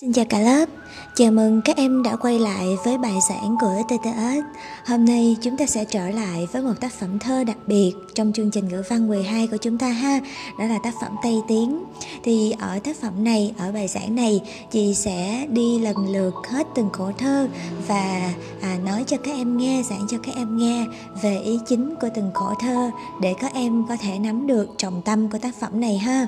Xin chào cả lớp, chào mừng các em đã quay lại với bài giảng của TTS. Hôm nay chúng ta sẽ trở lại với một tác phẩm thơ đặc biệt trong chương trình ngữ văn 12 của chúng ta ha, đó là tác phẩm Tây Tiến. Thì ở tác phẩm này, ở bài giảng này, chị sẽ đi lần lượt hết từng khổ thơ và à, nói cho các em nghe, giảng cho các em nghe về ý chính của từng khổ thơ để các em có thể nắm được trọng tâm của tác phẩm này ha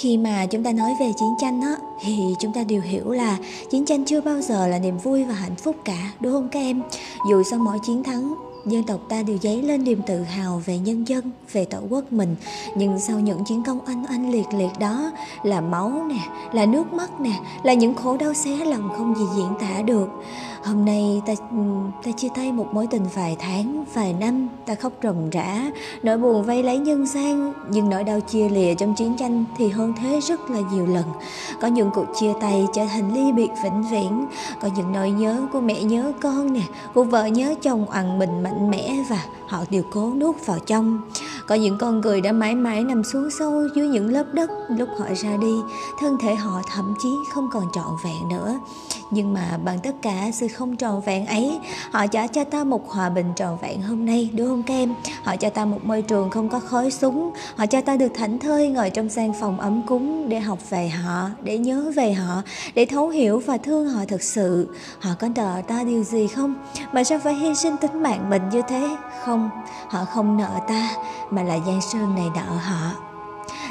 khi mà chúng ta nói về chiến tranh á, thì chúng ta đều hiểu là chiến tranh chưa bao giờ là niềm vui và hạnh phúc cả, đúng không các em? Dù sau mỗi chiến thắng, dân tộc ta đều dấy lên niềm tự hào về nhân dân, về tổ quốc mình. Nhưng sau những chiến công anh anh liệt liệt đó, là máu nè, là nước mắt nè, là những khổ đau xé lòng không gì diễn tả được hôm nay ta ta chia tay một mối tình vài tháng, vài năm, ta khóc ròng rã, nỗi buồn vây lấy nhân gian, nhưng nỗi đau chia lìa trong chiến tranh thì hơn thế rất là nhiều lần. Có những cuộc chia tay trở thành ly biệt vĩnh viễn, có những nỗi nhớ của mẹ nhớ con nè, của vợ nhớ chồng ằn mình mạnh mẽ và họ đều cố nuốt vào trong. Có những con người đã mãi mãi nằm xuống sâu dưới những lớp đất, lúc họ ra đi, thân thể họ thậm chí không còn trọn vẹn nữa nhưng mà bằng tất cả sự không tròn vẹn ấy, họ trả cho ta một hòa bình tròn vẹn hôm nay, đúng không các em? Họ cho ta một môi trường không có khói súng. Họ cho ta được thảnh thơi ngồi trong gian phòng ấm cúng để học về họ, để nhớ về họ, để thấu hiểu và thương họ thật sự. Họ có nợ ta điều gì không? Mà sao phải hy sinh tính mạng mình như thế? Không, họ không nợ ta, mà là giang sơn này nợ họ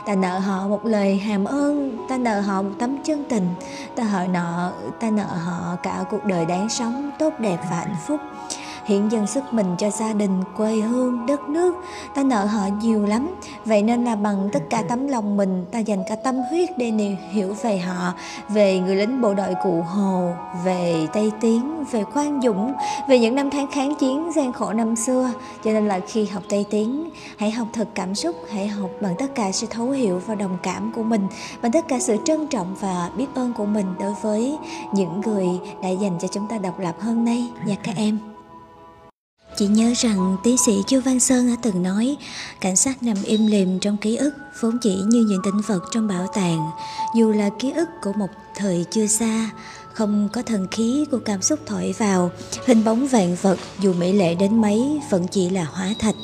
ta nợ họ một lời hàm ơn, ta nợ họ một tấm chân tình. Ta hợ nợ, ta nợ họ cả cuộc đời đáng sống, tốt đẹp và hạnh phúc hiện dần sức mình cho gia đình, quê hương, đất nước. Ta nợ họ nhiều lắm, vậy nên là bằng tất cả tấm lòng mình, ta dành cả tâm huyết để hiểu về họ, về người lính bộ đội cụ hồ, về tây tiến, về quang dũng, về những năm tháng kháng chiến gian khổ năm xưa. Cho nên là khi học tây tiến, hãy học thật cảm xúc, hãy học bằng tất cả sự thấu hiểu và đồng cảm của mình, bằng tất cả sự trân trọng và biết ơn của mình đối với những người đã dành cho chúng ta độc lập hôm nay. Nha các em. Chị nhớ rằng tiến sĩ Chu Văn Sơn đã từng nói, Cảnh sát nằm im lìm trong ký ức vốn chỉ như những tĩnh vật trong bảo tàng. Dù là ký ức của một thời chưa xa không có thần khí của cảm xúc thổi vào, hình bóng vạn vật dù mỹ lệ đến mấy vẫn chỉ là hóa thạch.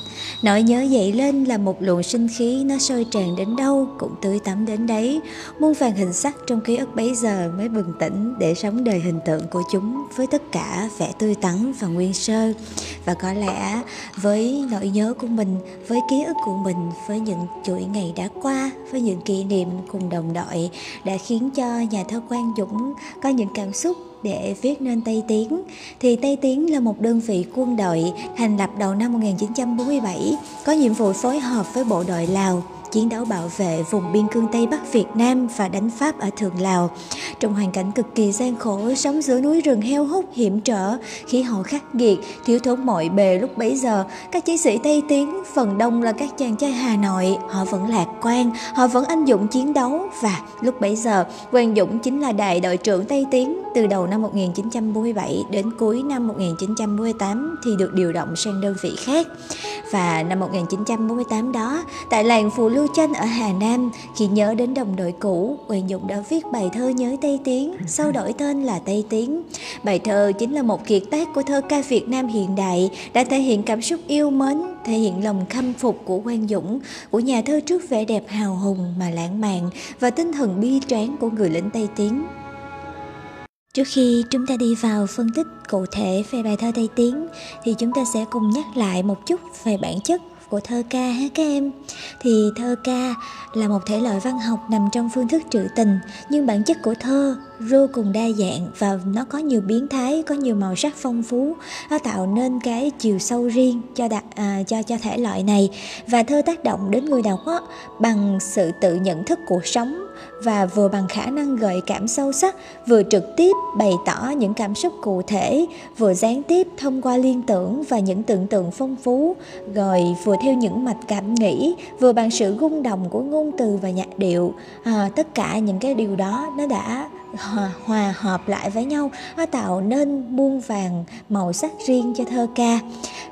Nỗi nhớ dậy lên là một luồng sinh khí nó sôi tràn đến đâu cũng tươi tắm đến đấy. Muôn vàng hình sắc trong ký ức bấy giờ mới bừng tỉnh để sống đời hình tượng của chúng với tất cả vẻ tươi tắn và nguyên sơ. Và có lẽ với nỗi nhớ của mình, với ký ức của mình, với những chuỗi ngày đã qua, với những kỷ niệm cùng đồng đội đã khiến cho nhà thơ Quang Dũng có những cảm xúc để viết nên Tây Tiến, thì Tây Tiến là một đơn vị quân đội thành lập đầu năm 1947 có nhiệm vụ phối hợp với bộ đội Lào chiến đấu bảo vệ vùng biên cương Tây Bắc Việt Nam và đánh Pháp ở Thượng Lào. Trong hoàn cảnh cực kỳ gian khổ, sống giữa núi rừng heo hút hiểm trở, khí hậu khắc nghiệt, thiếu thốn mọi bề lúc bấy giờ, các chiến sĩ Tây Tiến phần đông là các chàng trai Hà Nội, họ vẫn lạc quan, họ vẫn anh dũng chiến đấu và lúc bấy giờ, Quang Dũng chính là đại đội trưởng Tây Tiến từ đầu năm 1947 đến cuối năm 1948 thì được điều động sang đơn vị khác. Và năm 1948 đó, tại làng Phù Lưu Tranh ở Hà Nam, khi nhớ đến đồng đội cũ, Quang Dũng đã viết bài thơ nhớ Tây Tiến, sau đổi tên là Tây Tiến. Bài thơ chính là một kiệt tác của thơ ca Việt Nam hiện đại, đã thể hiện cảm xúc yêu mến, thể hiện lòng khâm phục của Quang Dũng, của nhà thơ trước vẻ đẹp hào hùng mà lãng mạn và tinh thần bi tráng của người lính Tây Tiến. Trước khi chúng ta đi vào phân tích cụ thể về bài thơ Tây Tiến thì chúng ta sẽ cùng nhắc lại một chút về bản chất của thơ ca ha các em? Thì thơ ca là một thể loại văn học nằm trong phương thức trữ tình nhưng bản chất của thơ vô cùng đa dạng và nó có nhiều biến thái có nhiều màu sắc phong phú nó tạo nên cái chiều sâu riêng cho đặc, à, cho cho thể loại này. Và thơ tác động đến người đọc á, bằng sự tự nhận thức cuộc sống và vừa bằng khả năng gợi cảm sâu sắc vừa trực tiếp bày tỏ những cảm xúc cụ thể vừa gián tiếp thông qua liên tưởng và những tưởng tượng phong phú rồi vừa theo những mạch cảm nghĩ vừa bằng sự rung động của ngôn từ và nhạc điệu. À, tất cả những cái điều đó nó đã hòa, hòa hợp lại với nhau nó tạo nên muôn vàng màu sắc riêng cho thơ ca.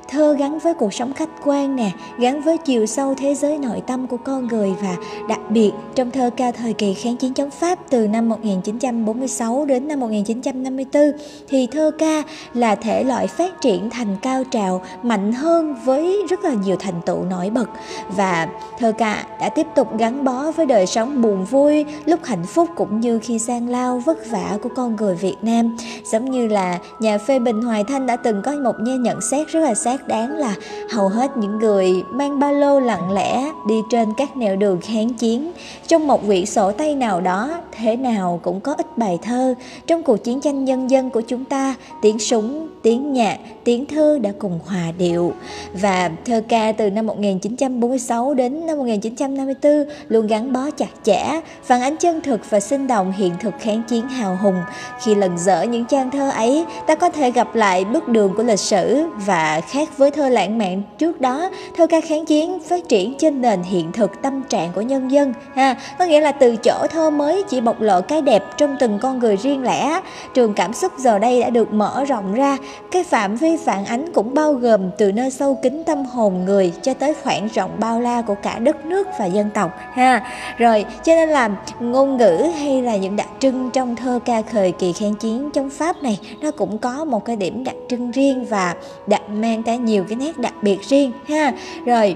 Thơ gắn với cuộc sống khách quan nè gắn với chiều sâu thế giới nội tâm của con người và đặc biệt trong thơ ca thời kỳ kháng chiến chống Pháp từ năm 1946 đến năm 1954 thì thơ ca là thể loại phát triển thành cao trào mạnh hơn với rất là nhiều thành tựu nổi bật. Và thơ ca đã tiếp tục gắn bó với đời sống buồn vui, lúc hạnh phúc cũng như khi gian lao vất vả của con người Việt Nam. Giống như là nhà phê bình Hoài Thanh đã từng có một nhận xét rất là xác đáng là hầu hết những người mang ba lô lặng lẽ đi trên các nẻo đường kháng chiến. Trong một quyển sổ tay nào đó, thế nào cũng có ít bài thơ. Trong cuộc chiến tranh nhân dân của chúng ta, tiếng súng, tiếng nhạc, tiếng thơ đã cùng hòa điệu. Và thơ ca từ năm 1946 đến năm 1954 luôn gắn bó chặt chẽ, phản ánh chân thực và sinh động hiện thực kháng kháng chiến hào hùng. Khi lần dở những trang thơ ấy, ta có thể gặp lại bước đường của lịch sử và khác với thơ lãng mạn trước đó. Thơ ca kháng chiến phát triển trên nền hiện thực tâm trạng của nhân dân, ha. Có nghĩa là từ chỗ thơ mới chỉ bộc lộ cái đẹp trong từng con người riêng lẻ. Trường cảm xúc giờ đây đã được mở rộng ra. Cái phạm vi phản ánh cũng bao gồm từ nơi sâu kín tâm hồn người cho tới khoảng rộng bao la của cả đất nước và dân tộc, ha. Rồi, cho nên là ngôn ngữ hay là những đặc trưng Vâng, trong thơ ca thời kỳ kháng chiến chống pháp này, nó cũng có một cái điểm đặc trưng riêng và đặt mang cả nhiều cái nét đặc biệt riêng, ha. Rồi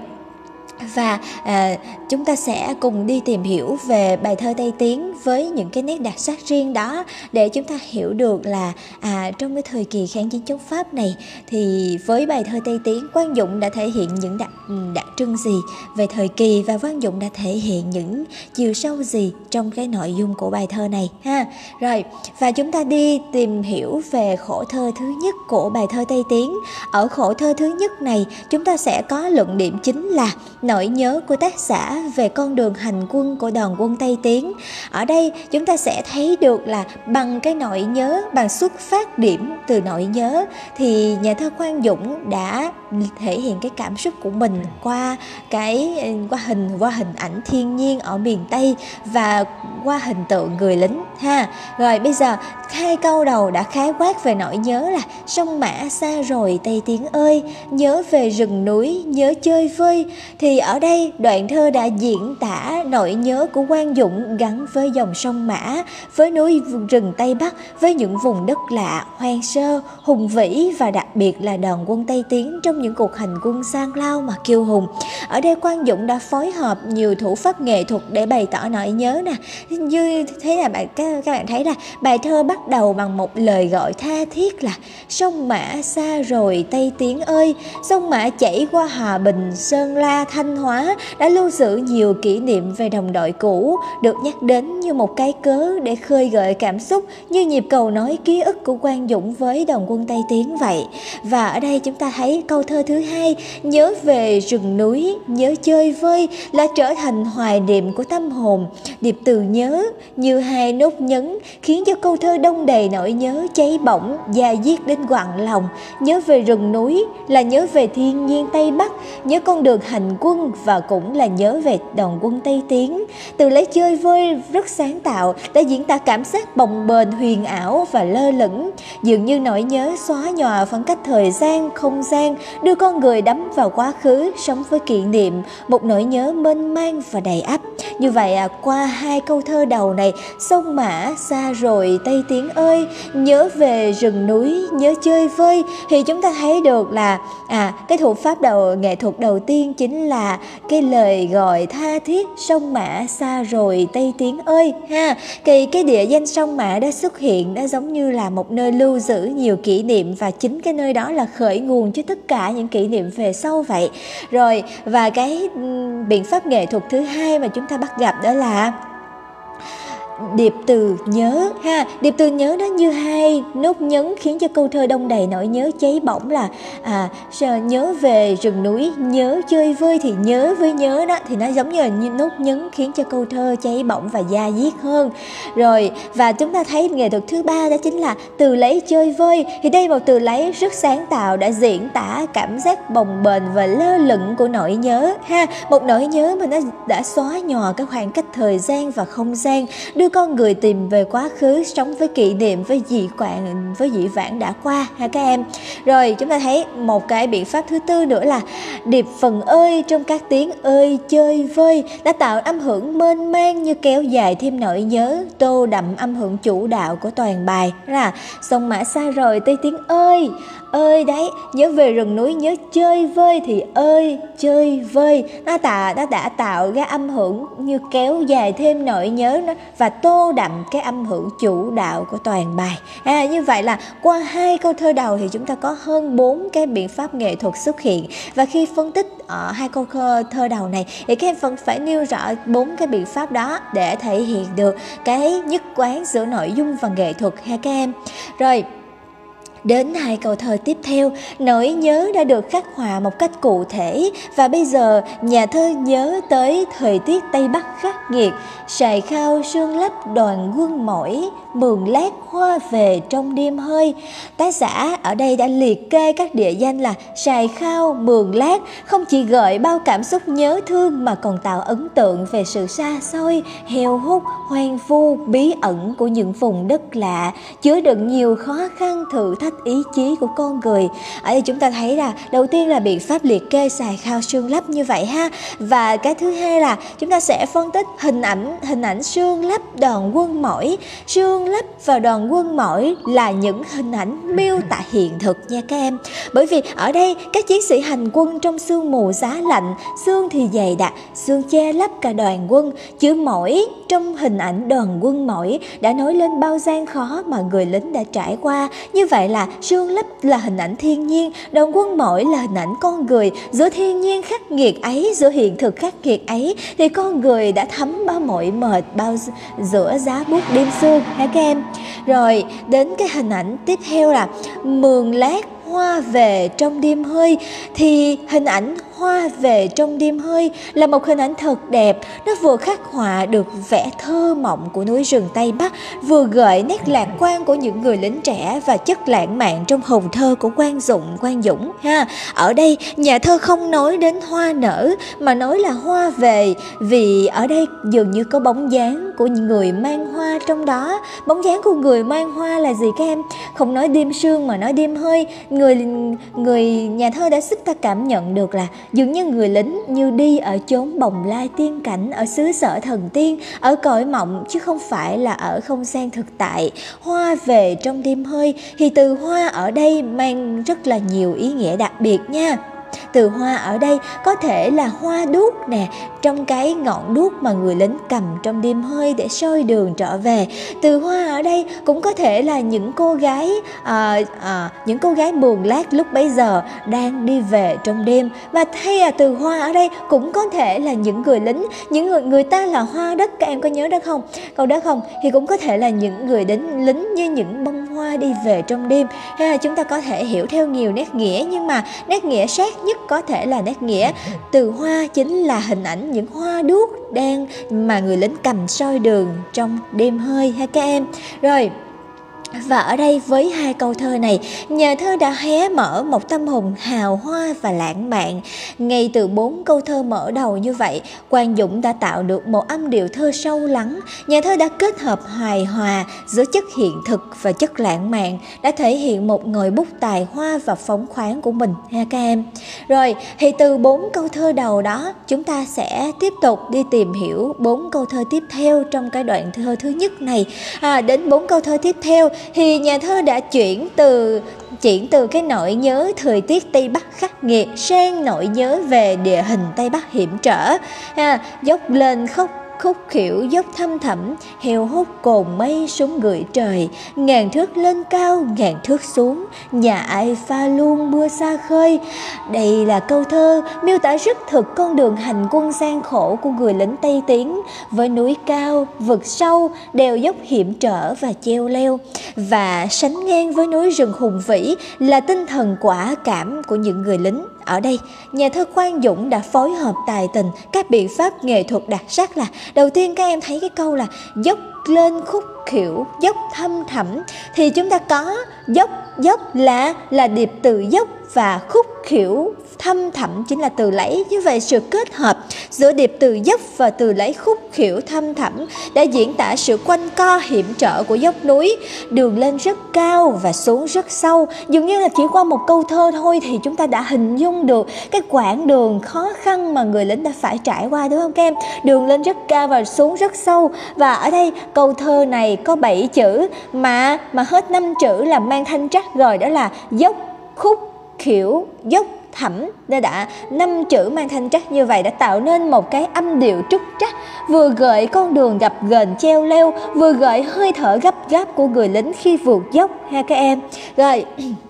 và à, chúng ta sẽ cùng đi tìm hiểu về bài thơ Tây Tiến với những cái nét đặc sắc riêng đó để chúng ta hiểu được là à, trong cái thời kỳ kháng chiến chống Pháp này thì với bài thơ Tây Tiến Quang Dũng đã thể hiện những đặc ừ, đặc trưng gì về thời kỳ và Quang Dũng đã thể hiện những chiều sâu gì trong cái nội dung của bài thơ này ha? Rồi và chúng ta đi tìm hiểu về khổ thơ thứ nhất của bài thơ Tây Tiến. Ở khổ thơ thứ nhất này chúng ta sẽ có luận điểm chính là nỗi nhớ của tác giả về con đường hành quân của đoàn quân Tây Tiến. Ở đây chúng ta sẽ thấy được là bằng cái nỗi nhớ, bằng xuất phát điểm từ nỗi nhớ thì nhà thơ Quang Dũng đã thể hiện cái cảm xúc của mình qua cái qua hình qua hình ảnh thiên nhiên ở miền Tây và qua hình tượng người lính ha. Rồi bây giờ hai câu đầu đã khái quát về nỗi nhớ là sông mã xa rồi Tây Tiến ơi, nhớ về rừng núi, nhớ chơi vơi thì ở đây đoạn thơ đã diễn tả nỗi nhớ của Quang Dũng gắn với dòng sông Mã, với núi rừng Tây Bắc, với những vùng đất lạ, hoang sơ, hùng vĩ và đặc biệt là đoàn quân Tây Tiến trong những cuộc hành quân sang lao mà kiêu hùng. Ở đây Quang Dũng đã phối hợp nhiều thủ pháp nghệ thuật để bày tỏ nỗi nhớ nè. Như thế là bạn các, các bạn thấy là bài thơ bắt đầu bằng một lời gọi tha thiết là sông Mã xa rồi Tây Tiến ơi, sông Mã chảy qua Hòa Bình, Sơn La, Thanh Hóa đã lưu giữ nhiều kỷ niệm về đồng đội cũ, được nhắc đến như một cái cớ để khơi gợi cảm xúc như nhịp cầu nói ký ức của Quang Dũng với đồng quân Tây Tiến vậy. Và ở đây chúng ta thấy câu thơ thứ hai, nhớ về rừng núi, nhớ chơi vơi là trở thành hoài niệm của tâm hồn. Điệp từ nhớ như hai nốt nhấn khiến cho câu thơ đông đầy nỗi nhớ cháy bỏng, da diết đến quặn lòng. Nhớ về rừng núi là nhớ về thiên nhiên Tây Bắc, nhớ con đường hành quân và cũng là nhớ về đoàn quân Tây Tiến. Từ lấy chơi vơi rất sáng tạo đã diễn tả cảm giác bồng bềnh huyền ảo và lơ lửng, dường như nỗi nhớ xóa nhòa phân cách thời gian, không gian, đưa con người đắm vào quá khứ, sống với kỷ niệm, một nỗi nhớ mênh mang và đầy ắp. Như vậy à, qua hai câu thơ đầu này, sông Mã xa rồi Tây Tiến ơi, nhớ về rừng núi, nhớ chơi vơi thì chúng ta thấy được là à cái thủ pháp đầu nghệ thuật đầu tiên chính là cái lời gọi tha thiết sông Mã xa rồi Tây Tiến ơi, ha. Thì cái địa danh sông Mã đã xuất hiện đã giống như là một nơi lưu giữ nhiều kỷ niệm và chính cái nơi đó là khởi nguồn cho tất cả những kỷ niệm về sau vậy. Rồi, và cái biện pháp nghệ thuật thứ hai mà chúng ta bắt gặp đó là điệp từ nhớ ha. Điệp từ nhớ đó như hai nốt nhấn khiến cho câu thơ đông đầy nỗi nhớ cháy bỏng là à nhớ về rừng núi, nhớ chơi vơi thì nhớ với nhớ đó. Thì nó giống như là như nốt nhấn khiến cho câu thơ cháy bỏng và da diết hơn. Rồi, và chúng ta thấy nghệ thuật thứ ba đó chính là từ lấy chơi vơi. Thì đây một từ lấy rất sáng tạo đã diễn tả cảm giác bồng bềnh và lơ lửng của nỗi nhớ ha. Một nỗi nhớ mà nó đã xóa nhòa cái khoảng cách thời gian và không gian, đưa như con người tìm về quá khứ, sống với kỷ niệm, với dị quạng, với dị vãng đã qua, ha các em? Rồi, chúng ta thấy một cái biện pháp thứ tư nữa là điệp phần ơi trong các tiếng ơi chơi vơi đã tạo âm hưởng mênh mang như kéo dài thêm nỗi nhớ, tô đậm âm hưởng chủ đạo của toàn bài. Là sông mã xa rồi tây tiếng ơi ơi đấy nhớ về rừng núi nhớ chơi vơi thì ơi chơi vơi. Nó tạo nó đã tạo ra âm hưởng như kéo dài thêm nỗi nhớ nó và tô đậm cái âm hưởng chủ đạo của toàn bài. À, như vậy là qua hai câu thơ đầu thì chúng ta có hơn bốn cái biện pháp nghệ thuật xuất hiện. Và khi phân tích ở hai câu thơ đầu này thì các em vẫn phải nêu rõ bốn cái biện pháp đó để thể hiện được cái nhất quán giữa nội dung và nghệ thuật ha các em. Rồi Đến hai câu thơ tiếp theo, nỗi nhớ đã được khắc họa một cách cụ thể. Và bây giờ nhà thơ nhớ tới thời tiết Tây Bắc khắc nghiệt, sài khao sương lấp đoàn quân mỏi, mường lát hoa về trong đêm hơi. Tác giả ở đây đã liệt kê các địa danh là sài khao, mường lát, không chỉ gợi bao cảm xúc nhớ thương mà còn tạo ấn tượng về sự xa xôi, heo hút, hoang vu, bí ẩn của những vùng đất lạ, chứa đựng nhiều khó khăn thử thách thách ý chí của con người. Ở đây chúng ta thấy là đầu tiên là biện pháp liệt kê xài khao xương lấp như vậy ha. Và cái thứ hai là chúng ta sẽ phân tích hình ảnh hình ảnh xương lấp đoàn quân mỏi. Xương lấp và đoàn quân mỏi là những hình ảnh miêu tả hiện thực nha các em. Bởi vì ở đây, các chiến sĩ hành quân trong sương mù giá lạnh, xương thì dày đặc, xương che lấp cả đoàn quân. Chữ mỏi trong hình ảnh đoàn quân mỏi đã nói lên bao gian khó mà người lính đã trải qua. Như vậy là là sương lấp là hình ảnh thiên nhiên, đoàn quân mỏi là hình ảnh con người. Giữa thiên nhiên khắc nghiệt ấy, giữa hiện thực khắc nghiệt ấy thì con người đã thấm bao mỏi mệt bao giữa giá bút đêm sương hả các em. Rồi đến cái hình ảnh tiếp theo là mường lát hoa về trong đêm hơi thì hình ảnh hoa về trong đêm hơi là một hình ảnh thật đẹp. Nó vừa khắc họa được vẻ thơ mộng của núi rừng tây bắc, vừa gợi nét lạc quan của những người lính trẻ và chất lãng mạn trong hồn thơ của quan dụng quan dũng, ha. Ở đây, nhà thơ không nói đến hoa nở, mà nói là hoa về, vì ở đây dường như có bóng dáng của người mang hoa trong đó. Bóng dáng của người mang hoa là gì các em? Không nói đêm sương mà nói đêm hơi. Người người nhà thơ đã sức ta cảm nhận được là dường như người lính như đi ở chốn bồng lai tiên cảnh, ở xứ sở thần tiên, ở cõi mộng, chứ không phải là ở không gian thực tại. Hoa về trong đêm hơi, thì từ hoa ở đây mang rất là nhiều ý nghĩa đặc biệt nha từ hoa ở đây có thể là hoa đuốc nè trong cái ngọn đuốc mà người lính cầm trong đêm hơi để soi đường trở về. Từ hoa ở đây cũng có thể là những cô gái à, à, những cô gái buồn lát lúc bấy giờ đang đi về trong đêm. Và thay là từ hoa ở đây cũng có thể là những người lính những người người ta là hoa đất các em có nhớ đó không? Câu đó không? Thì cũng có thể là những người lính lính như những bông hoa đi về trong đêm. Hay là chúng ta có thể hiểu theo nhiều nét nghĩa nhưng mà nét nghĩa sát nhất có thể là nét nghĩa. Từ hoa chính là hình ảnh những hoa đuốc đang mà người lính cầm soi đường trong đêm hơi ha các em. Rồi và ở đây với hai câu thơ này, nhà thơ đã hé mở một tâm hồn hào hoa và lãng mạn. Ngay từ bốn câu thơ mở đầu như vậy, Quang Dũng đã tạo được một âm điệu thơ sâu lắng. Nhà thơ đã kết hợp hài hòa giữa chất hiện thực và chất lãng mạn, đã thể hiện một ngòi bút tài hoa và phóng khoáng của mình ha các em. Rồi, thì từ bốn câu thơ đầu đó, chúng ta sẽ tiếp tục đi tìm hiểu bốn câu thơ tiếp theo trong cái đoạn thơ thứ nhất này. À, đến bốn câu thơ tiếp theo thì nhà thơ đã chuyển từ chuyển từ cái nỗi nhớ thời tiết Tây Bắc khắc nghiệt sang nỗi nhớ về địa hình Tây Bắc hiểm trở. Ha, dốc lên khóc khúc khỉu dốc thăm thẳm, heo hút cồn mây xuống gửi trời. Ngàn thước lên cao, ngàn thước xuống, nhà ai pha luôn mưa xa khơi. Đây là câu thơ miêu tả rất thực con đường hành quân gian khổ của người lính tây tiến. Với núi cao, vực sâu, đèo dốc hiểm trở và treo leo. Và sánh ngang với núi rừng hùng vĩ là tinh thần quả cảm của những người lính ở đây, nhà thơ Quang Dũng đã phối hợp tài tình các biện pháp nghệ thuật đặc sắc là đầu tiên các em thấy cái câu là dốc lên khúc khỉu dốc thâm thẳm. Thì chúng ta có dốc dốc là là điệp từ dốc và khúc khiểu thâm thẳm chính là từ lẫy. Như vậy sự kết hợp giữa điệp từ dốc và từ lẫy khúc khiểu thâm thẳm đã diễn tả sự quanh co hiểm trở của dốc núi. Đường lên rất cao và xuống rất sâu. Dường như là chỉ qua một câu thơ thôi thì chúng ta đã hình dung được cái quãng đường khó khăn mà người lính đã phải trải qua, đúng không các em? Đường lên rất cao và xuống rất sâu. Và ở đây, câu thơ này có 7 chữ mà mà hết năm chữ là mang thanh trắc rồi, đó là dốc khúc kiểu, dốc thẳm đã đã năm chữ mang thanh trắc như vậy đã tạo nên một cái âm điệu trúc trắc, vừa gợi con đường gặp ghềnh treo leo, vừa gợi hơi thở gấp gáp của người lính khi vượt dốc, ha các em. Rồi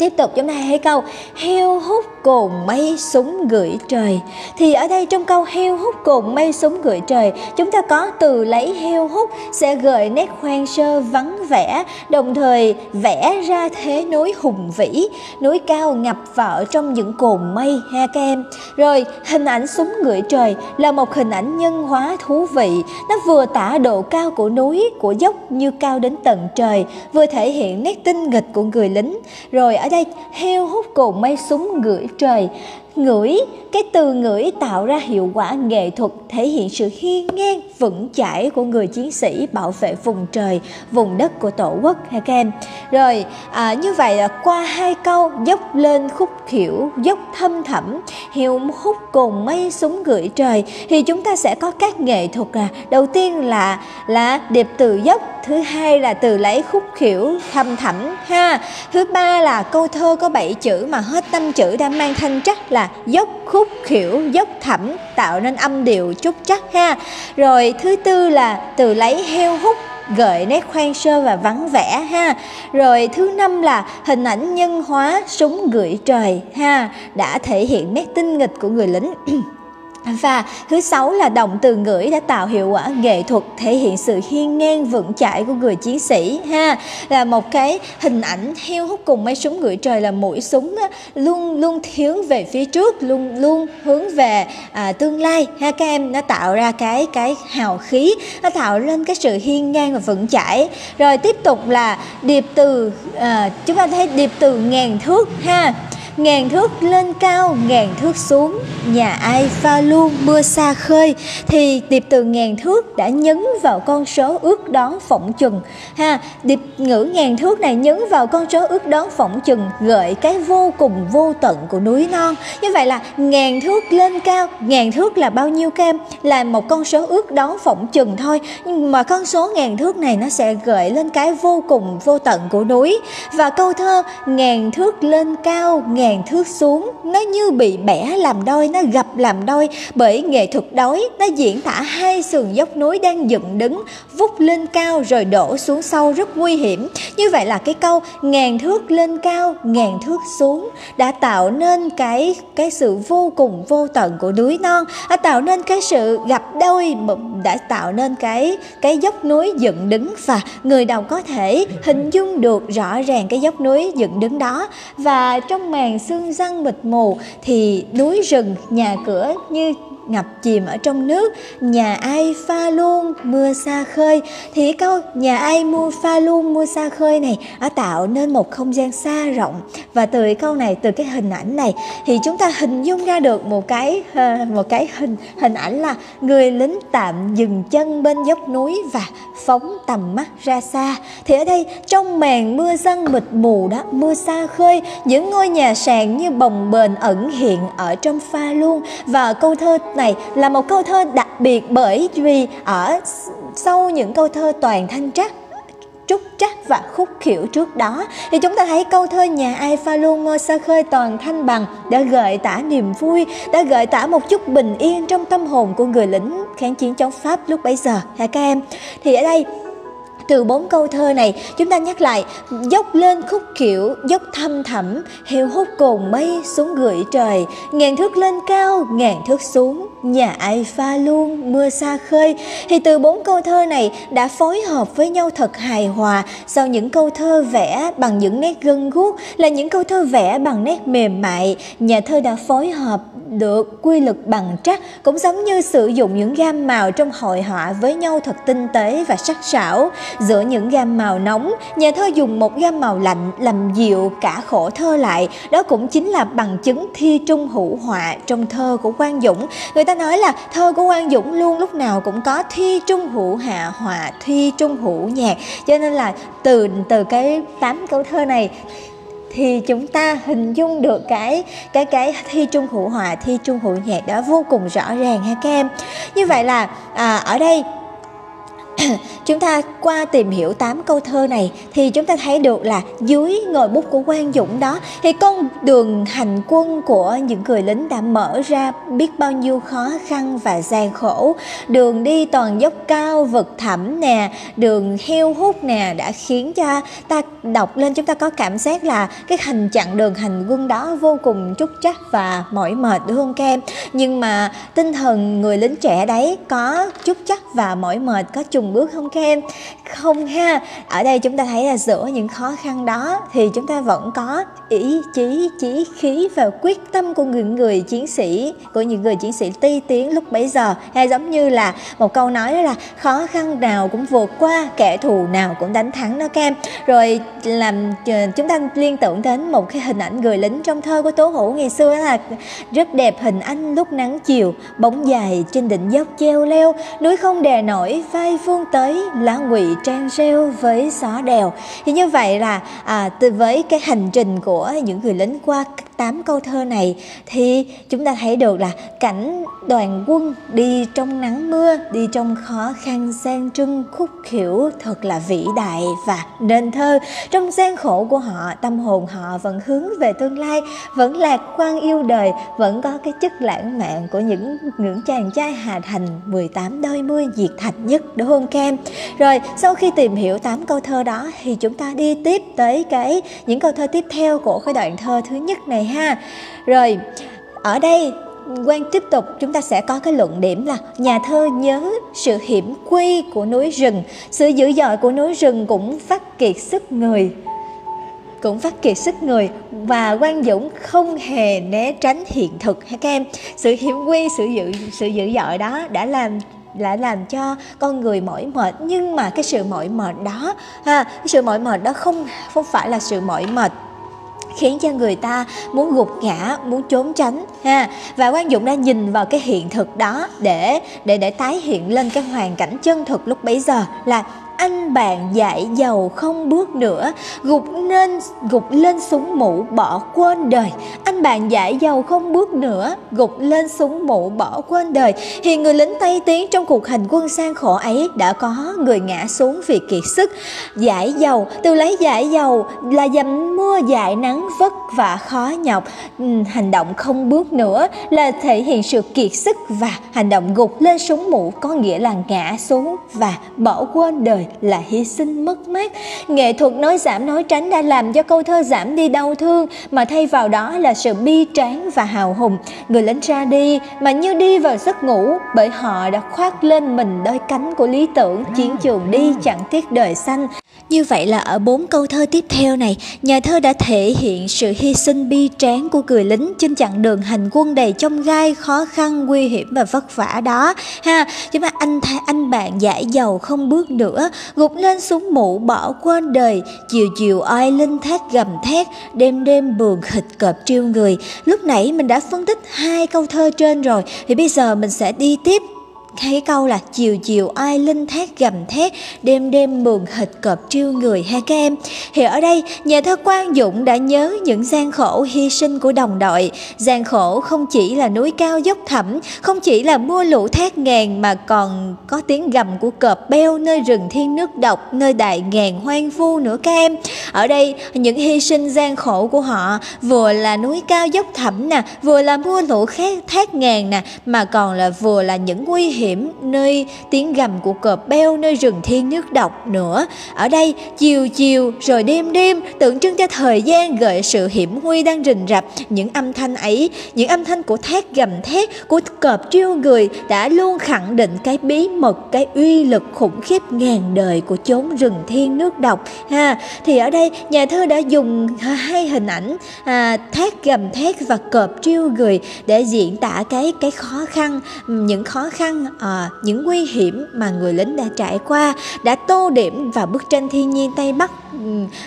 tiếp tục chúng ta hãy câu, heo hút cồn mây súng gửi trời. Thì ở đây trong câu, heo hút cồn mây súng gửi trời chúng ta có từ lấy heo hút sẽ gợi nét khoan sơ vắng vẻ, đồng thời vẽ ra thế núi hùng vĩ, núi cao ngập vào trong những cồn mây, ha các em. Rồi, hình ảnh súng gửi trời là một hình ảnh nhân hóa thú vị. Nó vừa tả độ cao của núi, của dốc như cao đến tận trời, vừa thể hiện nét tinh nghịch của người lính. Rồi ở đây heo hút cồn mây súng gửi trời ngửi cái từ ngửi tạo ra hiệu quả nghệ thuật thể hiện sự hiên ngang vững chãi của người chiến sĩ bảo vệ vùng trời vùng đất của tổ quốc ha các em rồi à, như vậy là qua hai câu dốc lên khúc khiểu dốc thâm thẳm hiệu hút cùng mây súng gửi trời thì chúng ta sẽ có các nghệ thuật à. Đầu tiên là là điệp từ dốc thứ hai là từ lấy khúc khiểu thâm thẳm ha. Thứ ba là câu thơ có bảy chữ mà hết năm chữ đã mang thanh trắc là dốc khúc khỉu dốc thẳm tạo nên âm điệu trúc chắc ha. Rồi thứ tư là từ lấy heo hút, gợi nét khoan sơ và vắng vẻ ha. Rồi thứ năm là hình ảnh nhân hóa, súng gửi trời ha. Đã thể hiện nét tinh nghịch của người lính. Và thứ sáu là động từ ngữ đã tạo hiệu quả nghệ thuật thể hiện sự hiên ngang vững chãi của người chiến sĩ ha. Là một cái hình ảnh heo hút cùng mấy súng ngửi trời là mũi súng á, luôn luôn hướng về phía trước luôn luôn hướng về à, tương lai ha. Các em nó tạo ra cái cái hào khí nó tạo lên cái sự hiên ngang và vững chãi. Rồi tiếp tục là điệp từ à, chúng ta thấy điệp từ ngàn thước ha ngàn thước lên cao, ngàn thước xuống. Nhà ai pha luôn mưa xa khơi. Thì điệp từ ngàn thước đã nhấn vào con số ước đón phỏng chừng. Ha, điệp ngữ ngàn thước này nhấn vào con số ước đón phỏng chừng, gợi cái vô cùng vô tận của núi non. Như vậy là ngàn thước lên cao, ngàn thước là bao nhiêu kem? Là một con số ước đón phỏng chừng thôi. Nhưng mà con số ngàn thước này nó sẽ gợi lên cái vô cùng vô tận của núi. Và câu thơ, ngàn thước lên cao, ngàn ngàn thước xuống, nó như bị bẻ làm đôi, nó gập làm đôi. Bởi nghệ thuật đói, nó diễn tả hai sườn dốc núi đang dựng đứng, vút lên cao rồi đổ xuống sâu rất nguy hiểm. Như vậy là cái câu ngàn thước lên cao, ngàn thước xuống đã tạo nên cái cái sự vô cùng vô tận của núi non, đã tạo nên cái sự gặp đôi đã tạo nên cái cái dốc núi dựng đứng. Và người đọc có thể hình dung được rõ ràng cái dốc núi dựng đứng đó. Và trong màn sương răng mịt mù thì núi rừng nhà cửa như ngập chìm ở trong nước. Nhà ai pha luôn mưa xa khơi? Thì câu, nhà ai mua pha luôn mưa xa khơi này đã tạo nên một không gian xa rộng. Và từ câu này, từ cái hình ảnh này, thì chúng ta hình dung ra được một cái ờ, một cái hình hình ảnh là người lính tạm dừng chân bên dốc núi và phóng tầm mắt ra xa. Thì ở đây, trong màn mưa răng mịt mù đó, mưa xa khơi, những ngôi nhà sàn như bồng bềnh ẩn hiện ở trong pha luôn và câu thơ này là một câu thơ đặc biệt bởi vì ở sau những câu thơ toàn thanh trắc, trúc trắc và khúc khiểu trước đó, thì chúng ta thấy câu thơ nhà ai pha luôn mơ xa khơi toàn thanh bằng đã gợi tả niềm vui, đã gợi tả một chút bình yên trong tâm hồn của người lính kháng chiến chống pháp lúc bấy giờ. Ha các em, thì ở đây từ bốn câu thơ này, chúng ta nhắc lại, dốc lên khúc kiểu, dốc thăm thẳm, heo hút cồn mây xuống gửi trời. Ngàn thước lên cao, ngàn thước xuống, nhà ai pha luôn mưa xa khơi. Thì từ bốn câu thơ này đã phối hợp với nhau thật hài hòa. Sau những câu thơ vẽ bằng những nét gân guốc là những câu thơ vẽ bằng nét mềm mại, nhà thơ đã phối hợp được quy luật bằng trắc cũng giống như sử dụng những gam màu trong hội họa với nhau thật tinh tế và sắc sảo. Giữa những gam màu nóng, nhà thơ dùng một gam màu lạnh làm dịu cả khổ thơ lại. Đó cũng chính là bằng chứng thi trung hữu họa trong thơ của Quang Dũng. Người ta nói là thơ của Quang Dũng luôn lúc nào cũng có thi trung hữu hạ họa, thi trung hữu nhạc. Cho nên là từ từ cái tám câu thơ này thì chúng ta hình dung được cái cái cái thi trung hữu hòa thi trung hữu nhạc đó vô cùng rõ ràng ha các em. Như vậy là à, ở đây chúng ta qua tìm hiểu 8 câu thơ này thì chúng ta thấy được là dưới ngòi bút của Quang Dũng đó thì con đường hành quân của những người lính đã mở ra biết bao nhiêu khó khăn và gian khổ. Đường đi toàn dốc cao, vực thẳm nè, đường heo hút nè đã khiến cho ta đọc lên chúng ta có cảm giác là cái hành chặng đường hành quân đó vô cùng trúc trắc và mỏi mệt đúng không các em? Nhưng mà tinh thần người lính trẻ đấy có trúc chắc và mỏi mệt có trùng bước không các em? Không ha. Ở đây chúng ta thấy là giữa những khó khăn đó thì chúng ta vẫn có ý chí chí khí và quyết tâm của những người chiến sĩ, của những người chiến sĩ ti tiến lúc bấy giờ. Hay giống như là một câu nói đó là khó khăn nào cũng vượt qua, kẻ thù nào cũng đánh thắng đó các em. Rồi làm ờ, chúng ta liên tưởng đến một cái hình ảnh người lính trong thơ của tố hữu ngày xưa là rất đẹp hình anh lúc nắng chiều, bóng dài trên đỉnh dốc treo leo, núi không đè nổi vai phương tới lá ngụy trang rêu với gió đèo. Thì như vậy là à, từ với cái hành trình của những người lính qua tám câu thơ này thì chúng ta thấy được là cảnh đoàn quân đi trong nắng mưa đi trong khó khăn gian trưng khúc khỉu thật là vĩ đại và nên thơ. Trong gian khổ của họ tâm hồn họ vẫn hướng về tương lai vẫn lạc quan yêu đời vẫn có cái chất lãng mạn của những những chàng trai Hà Thành 18 đôi mươi diệt thành nhất đúng không? Kem. Rồi, sau khi tìm hiểu 8 câu thơ đó thì chúng ta đi tiếp tới cái, những câu thơ tiếp theo của cái đoạn thơ thứ nhất này ha. Rồi, ở đây quan tiếp tục, chúng ta sẽ có cái luận điểm là nhà thơ nhớ sự hiểm quy của núi rừng, sự dữ dội của núi rừng cũng phát kiệt sức người, cũng phát kiệt sức người và quan dũng không hề né tránh hiện thực ha các em sự hiểm quy, sự dữ sự dữ dội đó đã làm lại làm cho con người mỏi mệt. Nhưng mà cái sự mỏi mệt đó, ha, cái sự mỏi mệt đó không không phải là sự mỏi mệt khiến cho người ta muốn gục ngã, muốn trốn tránh, ha. Và quan dụng đã nhìn vào cái hiện thực đó để để để tái hiện lên cái hoàn cảnh chân thực lúc bấy giờ là anh bạn dạy giàu không bước nữa, gục nên, gục lên súng mũ bỏ quên đời bạn giải giàu không bước nữa, gục lên súng mũ bỏ quên đời. Thì người lính tây tiến trong cuộc hành quân sang khổ ấy đã có người ngã xuống vì kiệt sức. Giải dầu từ lấy giải dầu là dầm mưa dại nắng vất vả khó nhọc. Ừ, hành động không bước nữa là thể hiện sự kiệt sức và hành động gục lên súng mũ có nghĩa là ngã xuống và bỏ quên đời là hy sinh mất mát. Nghệ thuật nói giảm nói tránh đã làm cho câu thơ giảm đi đau thương, mà thay vào đó là sự bi tráng và hào hùng người lính ra đi mà như đi vào giấc ngủ bởi họ đã khoác lên mình đôi cánh của lý tưởng chiến trường đi chẳng tiếc đời xanh như vậy là ở bốn câu thơ tiếp theo này, nhà thơ đã thể hiện sự hy sinh bi tráng của người lính trên chặng đường hành quân đầy trong gai, khó khăn, nguy hiểm và vất vả đó. Ha, chúng ta anh thay anh bạn giải dầu không bước nữa, gục lên xuống mũ bỏ quên đời, chiều chiều oai linh thác gầm thét, đêm đêm buồn khịch cọp triêu người. Lúc nãy mình đã phân tích hai câu thơ trên rồi, thì bây giờ mình sẽ đi tiếp thấy câu là chiều chiều ai linh thét gầm thét, đêm đêm mường hịch cọp triêu người ha các em thì ở đây, nhà thơ Quang Dũng đã nhớ những gian khổ hy sinh của đồng đội. Gian khổ không chỉ là núi cao dốc thẳm, không chỉ là mưa lũ thét ngàn mà còn có tiếng gầm của cọp beo nơi rừng thiên nước độc, nơi đại ngàn hoang vu nữa các em ở đây, những hy sinh gian khổ của họ vừa là núi cao dốc thẳm nè, vừa là mưa lũ thác ngàn nè, mà còn là vừa là những nguy hiểm hiểm, nơi tiếng gầm của cọp beo, nơi rừng thiên nước độc nữa. Ở đây, chiều chiều rồi đêm đêm tượng trưng cho thời gian gợi sự hiểm nguy đang rình rập. Những âm thanh ấy, những âm thanh của thét gầm thét, của cọp triêu người đã luôn khẳng định cái bí mật, cái uy lực khủng khiếp ngàn đời của chốn rừng thiên nước độc. Ha, thì ở đây nhà thơ đã dùng hai hình ảnh à, thét gầm thét và cọp triêu người để diễn tả cái cái khó khăn những khó khăn à, những nguy hiểm mà người lính đã trải qua đã tô điểm vào bức tranh thiên nhiên tây bắc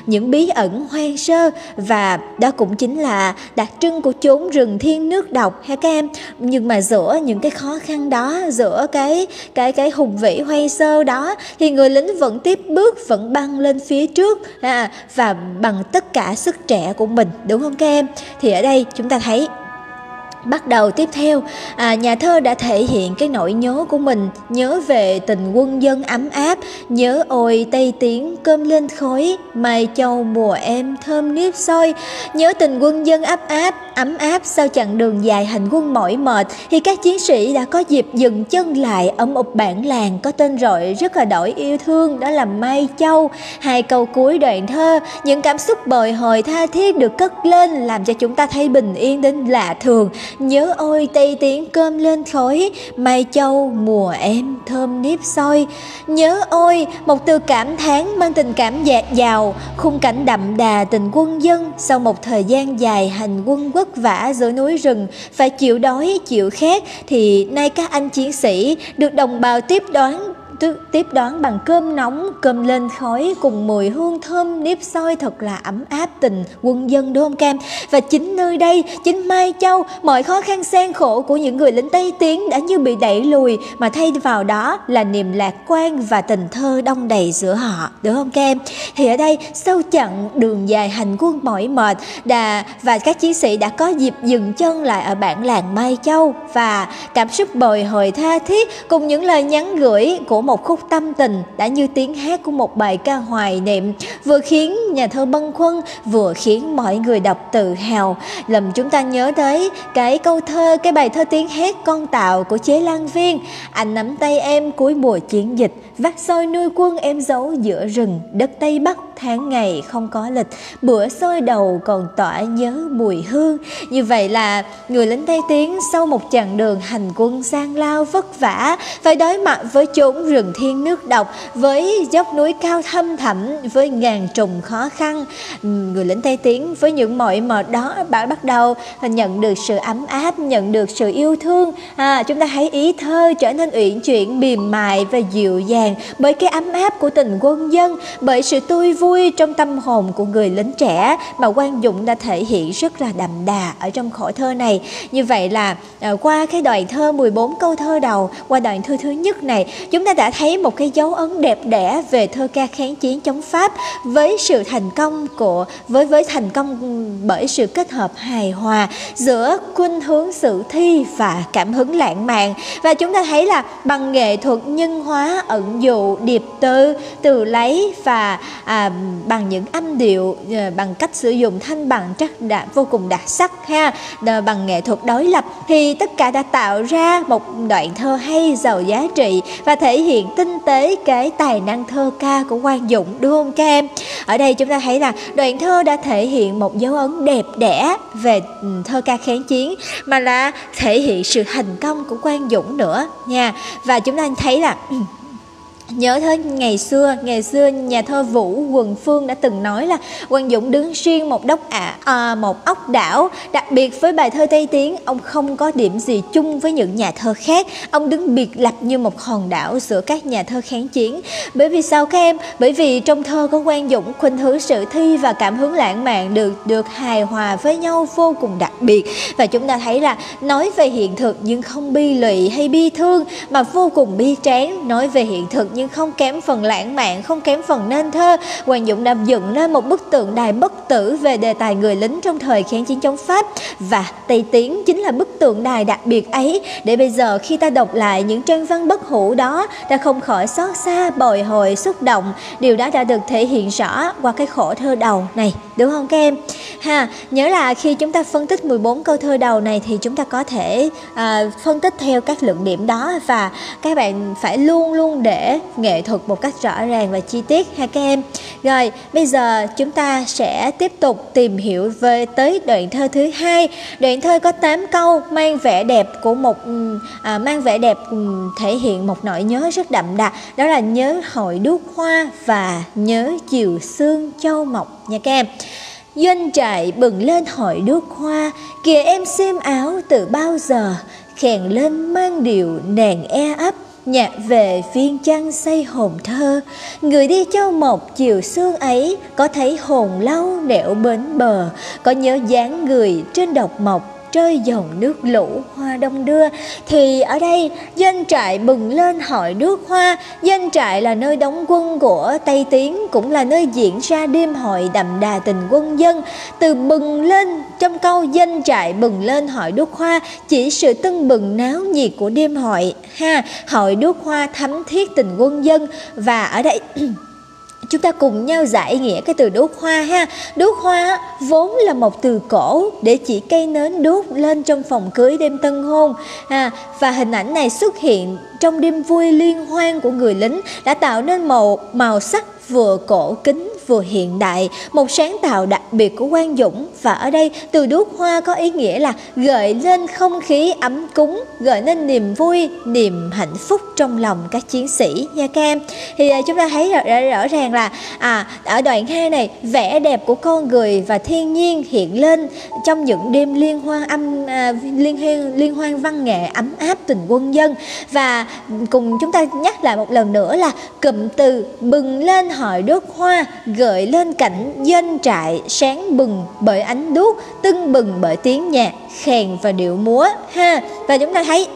những bí ẩn hoang sơ. Và đó cũng chính là đặc trưng của chốn rừng thiên nước độc ha các em nhưng mà giữa những cái khó khăn đó giữa cái cái cái hùng vĩ hoang sơ đó thì người lính vẫn tiếp bước vẫn băng lên phía trước ha, và bằng tất cả sức trẻ của mình đúng không các em thì ở đây chúng ta thấy Bắt đầu tiếp theo, à, nhà thơ đã thể hiện cái nỗi nhớ của mình, nhớ về tình quân dân ấm áp, nhớ ôi tây tiếng cơm lên khói, mai châu mùa em thơm nếp soi, nhớ tình quân dân ấp áp, ấm áp sau chặng đường dài hành quân mỏi mệt thì các chiến sĩ đã có dịp dừng chân lại ở một bản làng có tên gọi rất là đổi yêu thương đó là Mai Châu. Hai câu cuối đoạn thơ, những cảm xúc bồi hồi tha thiết được cất lên làm cho chúng ta thấy bình yên đến lạ thường Nhớ ôi, tây tiếng cơm lên khói Mai châu, mùa em thơm nếp soi. Nhớ ôi, một từ cảm thán mang tình cảm dạt dào, Khung cảnh đậm đà tình quân dân. Sau một thời gian dài hành quân vất vả giữa núi rừng, Phải chịu đói, chịu khát, Thì nay các anh chiến sĩ được đồng bào tiếp đón tiếp đón bằng cơm nóng, cơm lên khói cùng mùi hương thơm nếp soi thật là ấm áp tình quân dân Đôn Cam? Và chính nơi đây, chính Mai Châu, mọi khó khăn gian khổ của những người lính Tây Tiến đã như bị đẩy lùi mà thay vào đó là niềm lạc quan và tình thơ đông đầy giữa họ, đúng không Cam? Thì ở đây sau chặng đường dài hành quân mỏi mệt đà và các chiến sĩ đã có dịp dừng chân lại ở bản làng Mai Châu và cảm xúc bồi hồi tha thiết cùng những lời nhắn gửi của một một khúc tâm tình đã như tiếng hát của một bài ca hoài niệm, vừa khiến nhà thơ bâng khuâng, vừa khiến mọi người đọc tự hào. Làm chúng ta nhớ tới cái câu thơ, cái bài thơ tiếng hát con tạo của chế lan viên. Anh nắm tay em cuối mùa chiến dịch, vắt soi nuôi quân em giấu giữa rừng. Đất tây bắc tháng ngày không có lịch, bữa sôi đầu còn tỏa nhớ mùi hương. Như vậy là người lính tây tiến sau một chặng đường hành quân gian lao vất vả, phải đối mặt với chốn rừng rừng thiên nước độc với dốc núi cao thâm thẳm với ngàn trùng khó khăn. Người lính tây tiến với những mọi mệt đó bạn bắt đầu nhận được sự ấm áp nhận được sự yêu thương. À, chúng ta thấy ý thơ trở nên uyển chuyển mềm mại và dịu dàng bởi cái ấm áp của tình quân dân bởi sự tươi vui trong tâm hồn của người lính trẻ mà Quang Dũng đã thể hiện rất là đậm đà ở trong khổ thơ này. Như vậy là à, qua cái đoạn thơ 14 câu thơ đầu qua đoạn thơ thứ nhất này chúng ta đã đã thấy một cái dấu ấn đẹp đẽ về thơ ca kháng chiến chống Pháp với sự thành công của với với thành công bởi sự kết hợp hài hòa giữa khuynh hướng sử thi và cảm hứng lãng mạn. Và chúng ta thấy là bằng nghệ thuật nhân hóa ẩn dụ điệp tư từ lấy và à, bằng những âm điệu à, bằng cách sử dụng thanh bằng chắc đã vô cùng đặc sắc ha. Bằng nghệ thuật đối lập thì tất cả đã tạo ra một đoạn thơ hay giàu giá trị và thể hiện tinh tế cái tài năng thơ ca của Quang Dũng, đúng không các em? Ở đây chúng ta thấy là đoạn thơ đã thể hiện một dấu ấn đẹp đẽ về thơ ca kháng chiến, mà là thể hiện sự thành công của Quang Dũng nữa nha. Và chúng ta thấy là Nhớ tới ngày xưa, ngày xưa nhà thơ Vũ Quần Phương đã từng nói là Quang Dũng đứng riêng một đốc ả, à, một ốc đảo. Đặc biệt với bài thơ Tây Tiến, ông không có điểm gì chung với những nhà thơ khác. Ông đứng biệt lập như một hòn đảo giữa các nhà thơ kháng chiến. Bởi vì sao các em? Bởi vì trong thơ có Quang Dũng khuynh hướng sự thi và cảm hứng lãng mạn được được hài hòa với nhau vô cùng đặc biệt. Và chúng ta thấy là nói về hiện thực nhưng không bi lụy hay bi thương mà vô cùng bi tráng, nói về hiện thực nhưng nhưng không kém phần lãng mạn không kém phần nên thơ. Hoàng Dũng đã dựng nên một bức tượng đài bất tử về đề tài người lính trong thời kháng chiến chống Pháp. Và Tây Tiến chính là bức tượng đài đặc biệt ấy. Để bây giờ khi ta đọc lại những trang văn bất hủ đó ta không khỏi xót xa bồi hồi xúc động. Điều đó đã được thể hiện rõ qua cái khổ thơ đầu này đúng không các em? Ha nhớ là khi chúng ta phân tích 14 câu thơ đầu này thì chúng ta có thể à, phân tích theo các luận điểm đó. Và các bạn phải luôn luôn để nghệ thuật một cách rõ ràng và chi tiết ha các em. Rồi bây giờ chúng ta sẽ tiếp tục tìm hiểu về tới đoạn thơ thứ hai. Đoạn thơ có 8 câu mang vẻ đẹp của một ừ, à, mang vẻ đẹp ừ, thể hiện một nỗi nhớ rất đậm đặc. Đó là nhớ hội đuốc hoa và nhớ chiều sương châu mộc nha các em. Doanh trại bừng lên hội đuốc hoa Kìa em xiêm áo từ bao giờ. Khèn lên mang điệu nàng e ấp Nhạc về viên trăng say hồn thơ. Người đi châu mộc chiều sương ấy, Có thấy hồn lâu nẻo bến bờ, Có nhớ dáng người trên độc mộc trơi dòng nước lũ hoa đông đưa. Thì ở đây, doanh trại bừng lên hỏi nước hoa. Doanh trại là nơi đóng quân của tây tiến, cũng là nơi diễn ra đêm hội đậm đà tình quân dân. Từ bừng lên, trong câu doanh trại bừng lên hỏi đuốc hoa, chỉ sự tưng bừng náo nhiệt của đêm hội. Ha hội đuốc hoa thắm thiết tình quân dân. Và ở đây chúng ta cùng nhau giải nghĩa cái từ đốt hoa ha. Đốt hoa vốn là một từ cổ để chỉ cây nến đốt lên trong phòng cưới đêm tân hôn. À, và hình ảnh này xuất hiện trong đêm vui liên hoan của người lính đã tạo nên màu màu sắc vừa cổ kính vừa hiện đại, một sáng tạo đặc biệt của Quang Dũng. Và ở đây từ đuốc hoa có ý nghĩa là gợi lên không khí ấm cúng, gợi lên niềm vui, niềm hạnh phúc trong lòng các chiến sĩ. Nha các em. Thì à, chúng ta thấy rõ, rõ ràng là à ở đoạn 2 này vẻ đẹp của con người và thiên nhiên hiện lên trong những đêm liên hoan âm à, liên hoan liên hoan văn nghệ ấm áp tình quân dân. Và cùng chúng ta nhắc lại một lần nữa là cụm từ bừng lên hỏi đốt hoa gợi lên cảnh doanh trại sáng bừng bởi ánh đuốc, tưng bừng bởi tiếng nhạc, khèn và điệu múa. Ha, và chúng ta thấy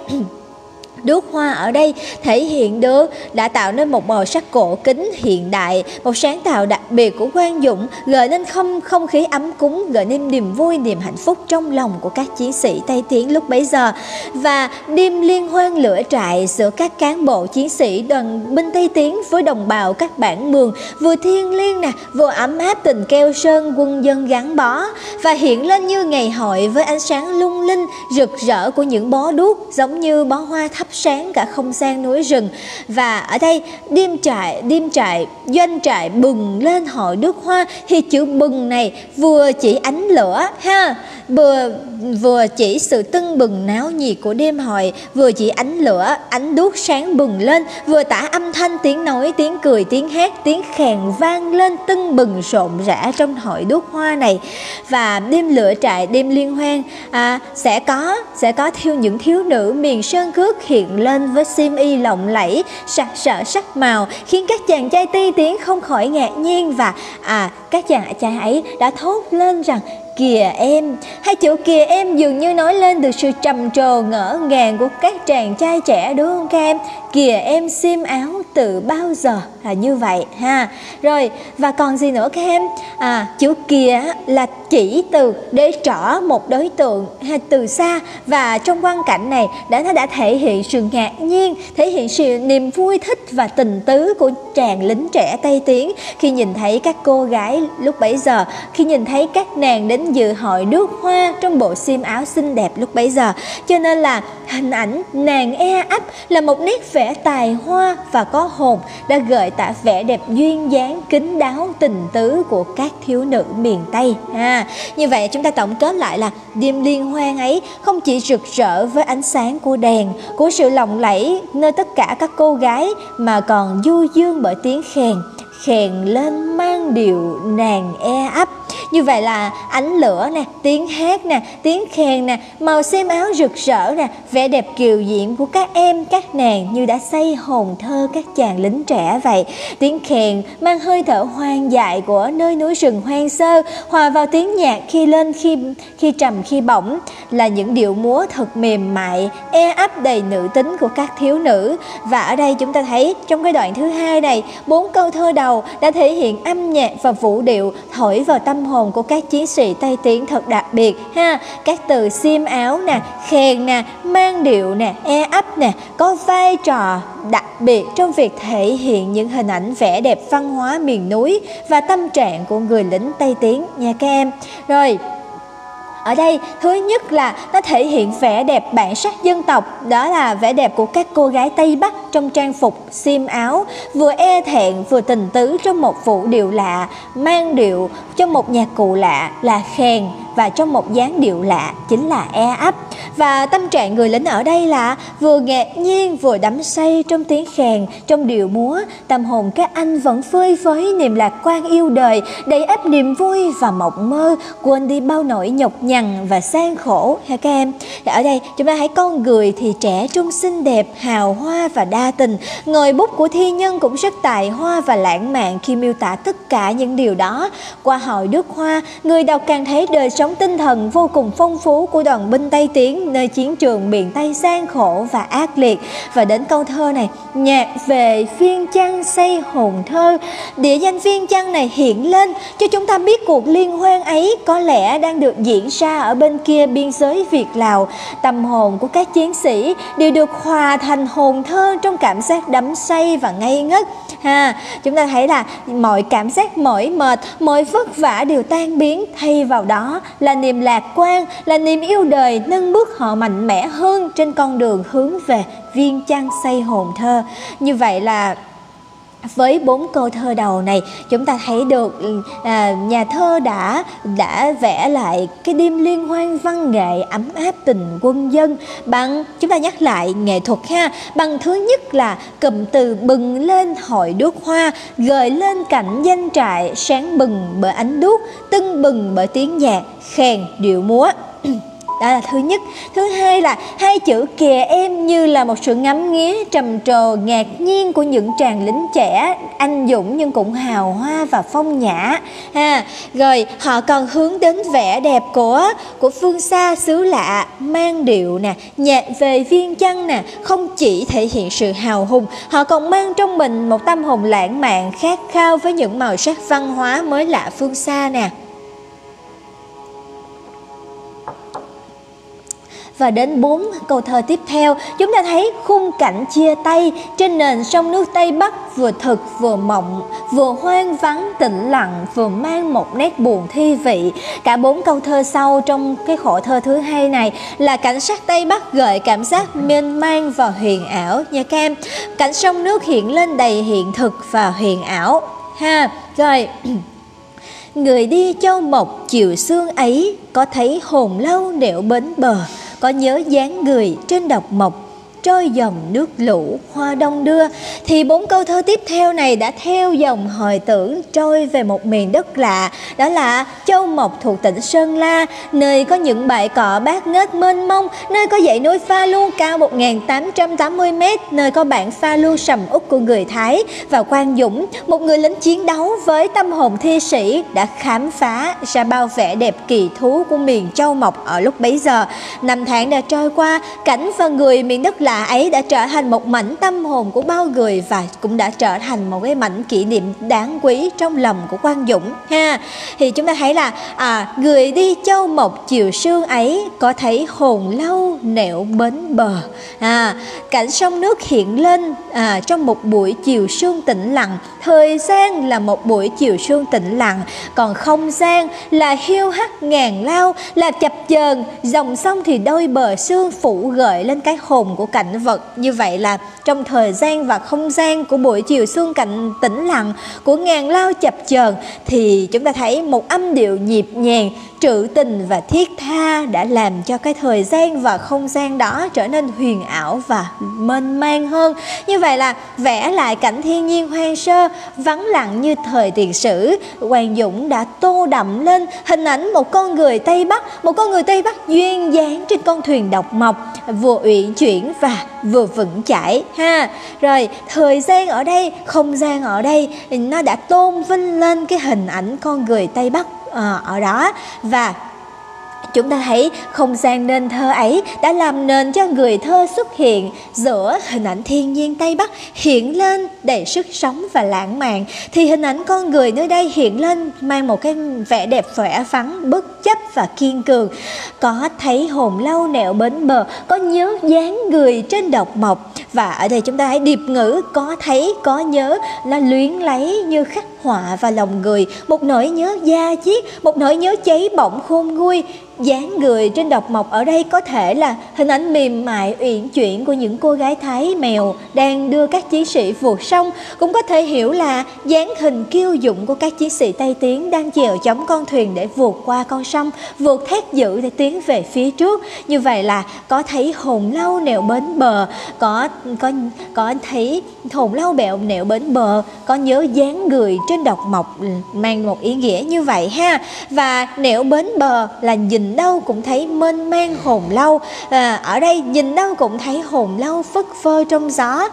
Đốt hoa ở đây thể hiện được đã tạo nên một màu sắc cổ kính hiện đại, một sáng tạo đặc biệt của Quang Dũng, gợi nên không không khí ấm cúng, gợi nên niềm vui, niềm hạnh phúc trong lòng của các chiến sĩ Tây Tiến lúc bấy giờ. Và đêm liên hoan lửa trại giữa các cán bộ chiến sĩ đoàn binh Tây Tiến với đồng bào các bản mường vừa thiêng liêng nè, vừa ấm áp tình keo sơn quân dân gắn bó và hiện lên như ngày hội với ánh sáng lung linh rực rỡ của những bó đuốc giống như bó hoa thắp sáng cả không gian núi rừng. Và ở đây đêm trại đêm trại doanh trại bừng lên hội nước hoa. Thì chữ bừng này vừa chỉ ánh lửa ha. Vừa vừa chỉ sự tưng bừng náo nhiệt của đêm hội vừa chỉ ánh lửa ánh đuốc sáng bừng lên vừa tả âm thanh tiếng nói tiếng cười tiếng hát tiếng khèn vang lên tưng bừng rộn rã trong hội đuốc hoa này. Và đêm lửa trại đêm liên hoan à, sẽ có sẽ có thiêu những thiếu nữ miền sơn cước hiện lên với sim y lộng lẫy, sặc sỡ sắc màu, khiến các chàng trai ti tiếng không khỏi ngạc nhiên và à các chàng trai ấy đã thốt lên rằng kìa em. Hai chữ kìa em dường như nói lên được sự trầm trồ ngỡ ngàng của các chàng trai trẻ, đúng không các em? Kìa em xiêm áo từ bao giờ? Là như vậy, ha. Rồi, và còn gì nữa các em? À chữ kìa là chỉ từ để trỏ một đối tượng, ha, từ xa. Và trong quan cảnh này đã, nó đã thể hiện sự ngạc nhiên, thể hiện sự niềm vui, thích và tình tứ của chàng lính trẻ tây tiến. Khi nhìn thấy các cô gái lúc bấy giờ, khi nhìn thấy các nàng đến dự hội nước hoa trong bộ xiêm áo xinh đẹp lúc bấy giờ. Cho nên là hình ảnh nàng e ấp là một nét vẽ tài hoa và có hồn, đã gợi tả vẻ đẹp duyên dáng kính đáo, tình tứ của các thiếu nữ miền Tây. Ha như vậy chúng ta tổng kết lại là đêm liên hoan ấy không chỉ rực rỡ với ánh sáng của đèn, của sự lộng lẫy nơi tất cả các cô gái mà còn du dương bởi tiếng khen khèn lên mang điệu nàng e ấp. Như vậy là ánh lửa nè, tiếng hát nè, tiếng khen nè, màu xem áo rực rỡ nè, vẻ đẹp kiều diễm của các em, các nàng như đã xây hồn thơ các chàng lính trẻ vậy. Tiếng khen mang hơi thở hoang dại của nơi núi rừng hoang sơ, hòa vào tiếng nhạc khi lên khi khi trầm khi bổng, là những điệu múa thật mềm mại e ấp đầy nữ tính của các thiếu nữ. Và ở đây chúng ta thấy trong cái đoạn thứ hai này, bốn câu thơ đầu đã thể hiện âm nhạc và vũ điệu thổi vào tâm hồn của các chiến sĩ Tây Tiến thật đặc biệt, ha. Các từ xiêm áo nè khen nè, mang điệu nè e ấp nè, có vai trò đặc biệt trong việc thể hiện những hình ảnh vẻ đẹp văn hóa miền núi và tâm trạng của người lính Tây Tiến nha các em. Rồi ở đây thứ nhất là nó thể hiện vẻ đẹp bản sắc dân tộc. Đó là vẻ đẹp của các cô gái tây bắc trong trang phục xiêm áo vừa e thẹn vừa tình tứ trong một vũ điệu lạ mang điệu trong một nhạc cụ lạ là khen và trong một dáng điệu lạ chính là e ấp. Và tâm trạng người lính ở đây là vừa ngạc nhiên vừa đắm say trong tiếng khèn, trong điệu múa. Tâm hồn các anh vẫn phơi phới niềm lạc quan yêu đời đầy ắp niềm vui và mộng mơ quên đi bao nỗi nhọc nhằn và sang khổ. Ha các em? Thì ở đây, chúng ta thấy con người thì trẻ trung xinh đẹp, hào hoa và đa tình. Ngòi bút của thi nhân cũng rất tài hoa và lãng mạn khi miêu tả tất cả những điều đó. Qua hội Đức Hoa, người đọc càng thấy đời sống tinh thần vô cùng phong phú của đoàn binh Tây Tiến, nơi chiến trường miền Tây gian khổ và ác liệt. Và đến câu thơ này, nhạc về phiên trăng xây hồn thơ. Địa danh phiên trăng này hiện lên, cho chúng ta biết cuộc liên hoan ấy có lẽ đang được diễn ra ở bên kia biên giới Việt Lào. Tâm hồn của các chiến sĩ đều được hòa thành hồn thơ trong cảm giác đắm say và ngây ngất. Ha, chúng ta thấy là mọi cảm giác, mỏi mệt, mọi vất vả đều tan biến. Thay vào đó là niềm lạc quan, là niềm yêu đời nâng bước họ mạnh mẽ hơn trên con đường hướng về viên chăng say hồn thơ. Như vậy là với bốn câu thơ đầu này chúng ta thấy được à, nhà thơ đã đã vẽ lại cái đêm liên hoan văn nghệ ấm áp tình quân dân. Bằng chúng ta nhắc lại nghệ thuật ha bằng thứ nhất là cụm từ bừng lên hội đuốc hoa gợi lên cảnh danh trại sáng bừng bởi ánh đuốc tưng bừng bởi tiếng nhạc khen điệu múa. đó là thứ nhất. Thứ hai là hai chữ kìa em như là một sự ngắm nghía, trầm trồ, ngạc nhiên của những chàng lính trẻ, anh dũng nhưng cũng hào hoa và phong nhã. Ha rồi, họ còn hướng đến vẻ đẹp của của phương xa xứ lạ, mang điệu nè, nhạc về viên chăn nè, không chỉ thể hiện sự hào hùng, họ còn mang trong mình một tâm hồn lãng mạn, khát khao với những màu sắc văn hóa mới lạ phương xa nè. Và đến bốn câu thơ tiếp theo, chúng ta thấy khung cảnh chia tay trên nền sông nước Tây Bắc vừa thực vừa mộng, vừa hoang vắng tĩnh lặng, vừa mang một nét buồn thi vị. Cả bốn câu thơ sau trong cái khổ thơ thứ hai này là cảnh sắc Tây Bắc gợi cảm giác mênh mang và huyền ảo nha các em cảnh sông nước hiện lên đầy hiện thực và huyền ảo. Ha, rồi. Người đi châu mộc chiều xương ấy Có thấy hồn lâu nẻo bến bờ có nhớ dáng người trên độc mộc trôi dòng nước lũ, hoa đông đưa. Thì bốn câu thơ tiếp theo này đã theo dòng hồi tưởng trôi về một miền đất lạ, đó là châu mộc thuộc tỉnh sơn la, nơi có những bãi cỏ bát ngát mênh mông, nơi có dãy núi pha lu cao 1880 m nơi có bản pha lu sầm út của người thái và quang dũng. Một người lính chiến đấu với tâm hồn thi sĩ đã khám phá, ra bao vẻ đẹp kỳ thú của miền châu mộc ở lúc bấy giờ. Năm tháng đã trôi qua, cảnh và người miền đất lạ ấy đã trở thành một mảnh tâm hồn của bao người và cũng đã trở thành một cái mảnh kỷ niệm đáng quý trong lòng của Quang Dũng ha. Thì chúng ta thấy là à, người đi châu mộc chiều sương ấy có thấy hồn lâu nẻo bến bờ à, cảnh sông nước hiện lên à, trong một buổi chiều sương tĩnh lặng. Thời gian là một buổi chiều sương tĩnh lặng còn không gian là hiu hắt ngàn lao là chập chờn. Dòng sông thì đôi bờ sương phủ gợi lên cái hồn của cả cảnh vật. Như vậy là trong thời gian và không gian của buổi chiều xuân cạnh tĩnh lặng của ngàn lao chập chờn, thì chúng ta thấy một âm điệu nhịp nhàng, trữ tình và thiết tha đã làm cho cái thời gian và không gian đó trở nên huyền ảo và mênh mang hơn. Như vậy là vẽ lại cảnh thiên nhiên hoang sơ, vắng lặng như thời tiền sử. Hoàng Dũng đã tô đậm lên hình ảnh một con người Tây Bắc, một con người Tây Bắc duyên dáng trên con thuyền độc mộc, vừa uyển chuyển và vừa vững chãi ha. Rồi thời gian ở đây không gian ở đây nó đã tôn vinh lên cái hình ảnh con người Tây Bắc à, ở đó. Và Chúng ta thấy không gian nên thơ ấy đã làm nền cho người thơ xuất hiện giữa hình ảnh thiên nhiên Tây Bắc hiện lên đầy sức sống và lãng mạn. Thì hình ảnh con người nơi đây hiện lên mang một cái vẻ đẹp khỏe phắn, bất chấp và kiên cường. Có thấy hồn lâu nẹo bến bờ, có nhớ dáng người trên độc mộc. Và ở đây chúng ta hãy điệp ngữ có thấy, có nhớ là luyến lấy như khắc họa vào lòng người. Một nỗi nhớ da diết, một nỗi nhớ cháy bỏng khôn nguôi dáng người trên độc mộc ở đây có thể là hình ảnh mềm mại, uyển chuyển của những cô gái Thái mèo đang đưa các chiến sĩ vượt sông. Cũng có thể hiểu là dáng hình kiêu dụng của các chiến sĩ Tây Tiến đang chèo chống con thuyền để vượt qua con sông vượt thét dữ để tiến về phía trước. Như vậy là có thấy hồn lau nèo bến bờ, có có có thấy hồn lau bẹo nèo bến bờ, có nhớ dáng người trên độc mộc ừ, mang một ý nghĩa như vậy ha. Và nẻo bến bờ là nhìn nhìn đâu cũng thấy mênh mang hồn lâu. À, ở đây nhìn đâu cũng thấy hồn lâu phất phơ trong gió.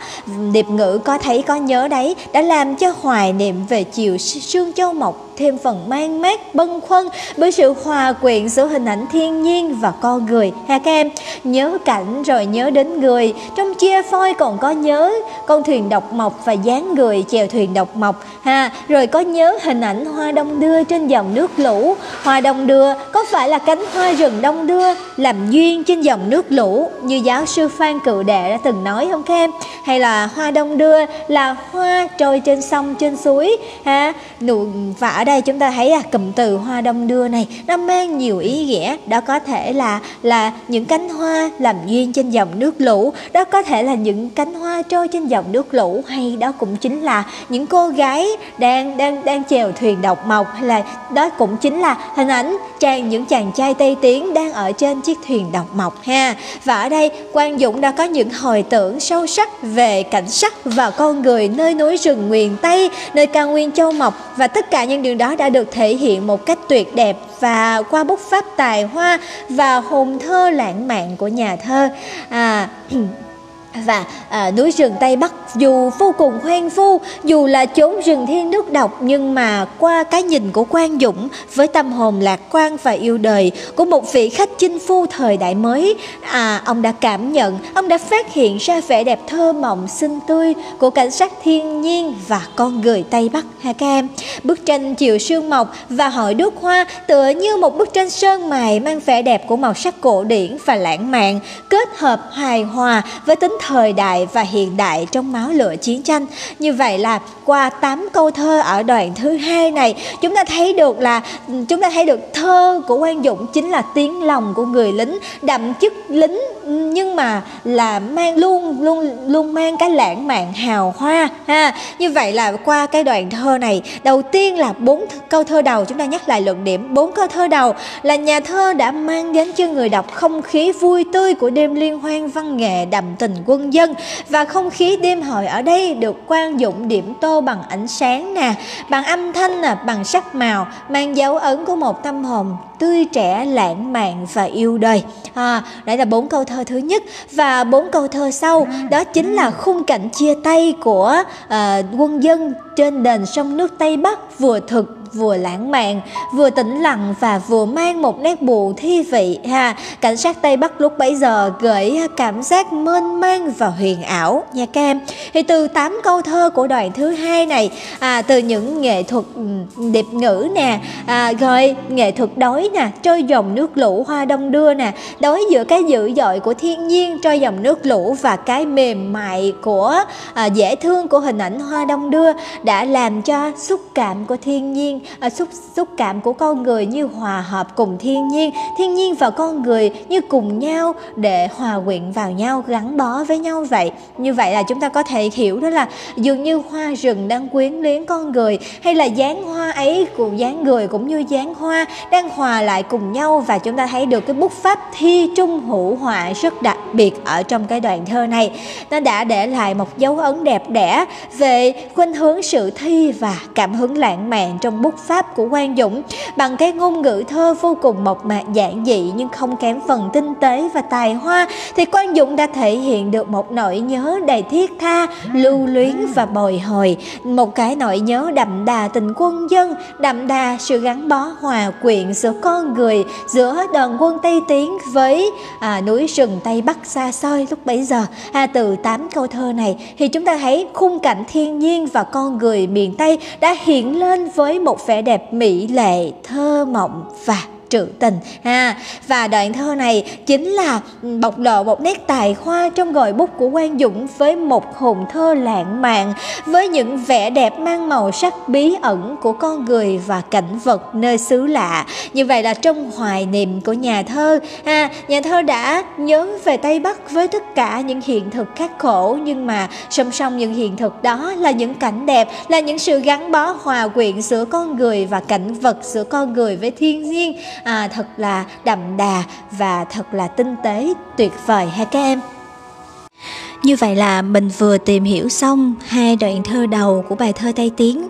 Điệp ngữ có thấy có nhớ đấy đã làm cho hoài niệm về chiều sương châu mộc thêm phần mang mát, bâng khuâng bởi sự hòa quyện giữa hình ảnh thiên nhiên và con người. Ha các em nhớ cảnh rồi nhớ đến người. Trong chia phôi còn có nhớ, con thuyền độc mộc và dáng người chèo thuyền độc mộc. Ha, rồi có nhớ hình ảnh hoa đông đưa trên dòng nước lũ. Hoa đông đưa có phải là cánh hoa rừng đông đưa làm duyên trên dòng nước lũ, như giáo sư Phan Cự Đệ đã từng nói không các em hay là hoa đông đưa là hoa trôi trên sông, trên suối? Ha, nụ vả ở đây chúng ta thấy là cụm từ hoa đông đưa này, nó mang nhiều ý nghĩa. Đó có thể là là những cánh hoa làm duyên trên dòng nước lũ. Đó có thể là những cánh hoa trôi trên dòng nước lũ. Hay đó cũng chính là những cô gái đang đang đang chèo thuyền độc mộc. Hay là, đó cũng chính là hình ảnh chàng, những chàng trai tây tiến đang ở trên chiếc thuyền độc mộc ha. Và ở đây, Quang Dũng đã có những hồi tưởng sâu sắc về cảnh sắc và con người nơi núi rừng miền Tây, nơi cao nguyên châu mộc và tất cả những điều chương đó đã được thể hiện một cách tuyệt đẹp và qua bút pháp tài hoa và hồn thơ lãng mạn của nhà thơ. À, và à, núi rừng Tây Bắc dù vô cùng hoang vu, dù là chốn rừng thiên nước độc nhưng mà qua cái nhìn của Quang Dũng với tâm hồn lạc quan và yêu đời của một vị khách chinh phu thời đại mới, à ông đã cảm nhận, ông đã phát hiện ra vẻ đẹp thơ mộng xinh tươi của cảnh sắc thiên nhiên và con người Tây Bắc ha các em. Bức tranh chiều sương mộc và hội đốt hoa tựa như một bức tranh sơn mài mang vẻ đẹp của màu sắc cổ điển và lãng mạn, kết hợp hài hòa với tính thời đại và hiện đại trong máu lửa chiến tranh. Như vậy là qua 8 câu thơ ở đoạn thứ hai này, chúng ta thấy được là chúng ta thấy được thơ của Quang Dũng chính là tiếng lòng của người lính, đậm chất lính nhưng mà là mang luôn luôn luôn mang cái lãng mạn hào hoa ha. Như vậy là qua cái đoạn thơ này, đầu tiên là bốn câu thơ đầu chúng ta nhắc lại luận điểm, bốn câu thơ đầu là nhà thơ đã mang đến cho người đọc không khí vui tươi của đêm liên hoan văn nghệ đậm tình quân quân dân và không khí đêm hội ở đây được quan dụng điểm tô bằng ánh sáng nè bằng âm thanh nè bằng sắc màu mang dấu ấn của một tâm hồn tươi trẻ lãng mạn và yêu đời. À, đấy là bốn câu thơ thứ nhất. Và bốn câu thơ sau đó chính là khung cảnh chia tay của uh, quân dân trên đền sông nước tây bắc vừa thực vừa lãng mạn, vừa tĩnh lặng và vừa mang một nét buồn thi vị ha. Cảnh sát Tây Bắc lúc bấy giờ gửi cảm giác mênh mang và huyền ảo nha các em. Thì từ 8 câu thơ của đoạn thứ hai này, à, từ những nghệ thuật ừ, điệp đẹp ngữ nè, à, rồi nghệ thuật đối nè, trôi dòng nước lũ hoa đông đưa nè, đối giữa cái dữ dội của thiên nhiên trôi dòng nước lũ và cái mềm mại của à, dễ thương của hình ảnh hoa đông đưa đã làm cho xúc cảm của thiên nhiên à, xúc xúc cảm của con người như hòa hợp cùng thiên nhiên. Thiên nhiên và con người như cùng nhau để hòa quyện vào nhau gắn bó với nhau vậy. Như vậy là chúng ta có thể hiểu đó là dường như hoa rừng đang quyến luyến con người hay là dáng hoa ấy cùng dáng người cũng như dáng hoa đang hòa lại cùng nhau và chúng ta thấy được cái bút pháp thi trung hữu họa rất đặc biệt ở trong cái đoạn thơ này. Nó đã để lại một dấu ấn đẹp đẽ về khuynh hướng sự thi và cảm hứng lãng mạn trong bút pháp của Quang Dũng bằng cái ngôn ngữ thơ vô cùng mộc mạc giản dị nhưng không kém phần tinh tế và tài hoa thì Quang Dũng đã thể hiện được một nỗi nhớ đầy thiết tha, lưu luyến và bồi hồi, một cái nỗi nhớ đậm đà tình quân dân, đậm đà sự gắn bó hòa quyện giữa con người, giữa đoàn quân Tây Tiến với à, núi rừng Tây Bắc xa xôi lúc bấy giờ. À, từ tám câu thơ này thì chúng ta thấy khung cảnh thiên nhiên và con người người miền Tây đã hiện lên với một vẻ đẹp mỹ lệ, thơ mộng và trữ tình, ha. Và đoạn thơ này chính là bộc lộ một nét tài hoa trong gòi bút của Quang Dũng với một hồn thơ lãng mạn, với những vẻ đẹp mang màu sắc bí ẩn của con người và cảnh vật nơi xứ lạ. Như vậy là trong hoài niệm của nhà thơ, ha. Nhà thơ đã nhớ về Tây Bắc với tất cả những hiện thực khắc khổ, nhưng mà song song những hiện thực đó là những cảnh đẹp, là những sự gắn bó hòa quyện giữa con người và cảnh vật giữa con người với thiên nhiên à, thật là đậm đà và thật là tinh tế tuyệt vời ha các em như vậy là mình vừa tìm hiểu xong hai đoạn thơ đầu của bài thơ Tây Tiến.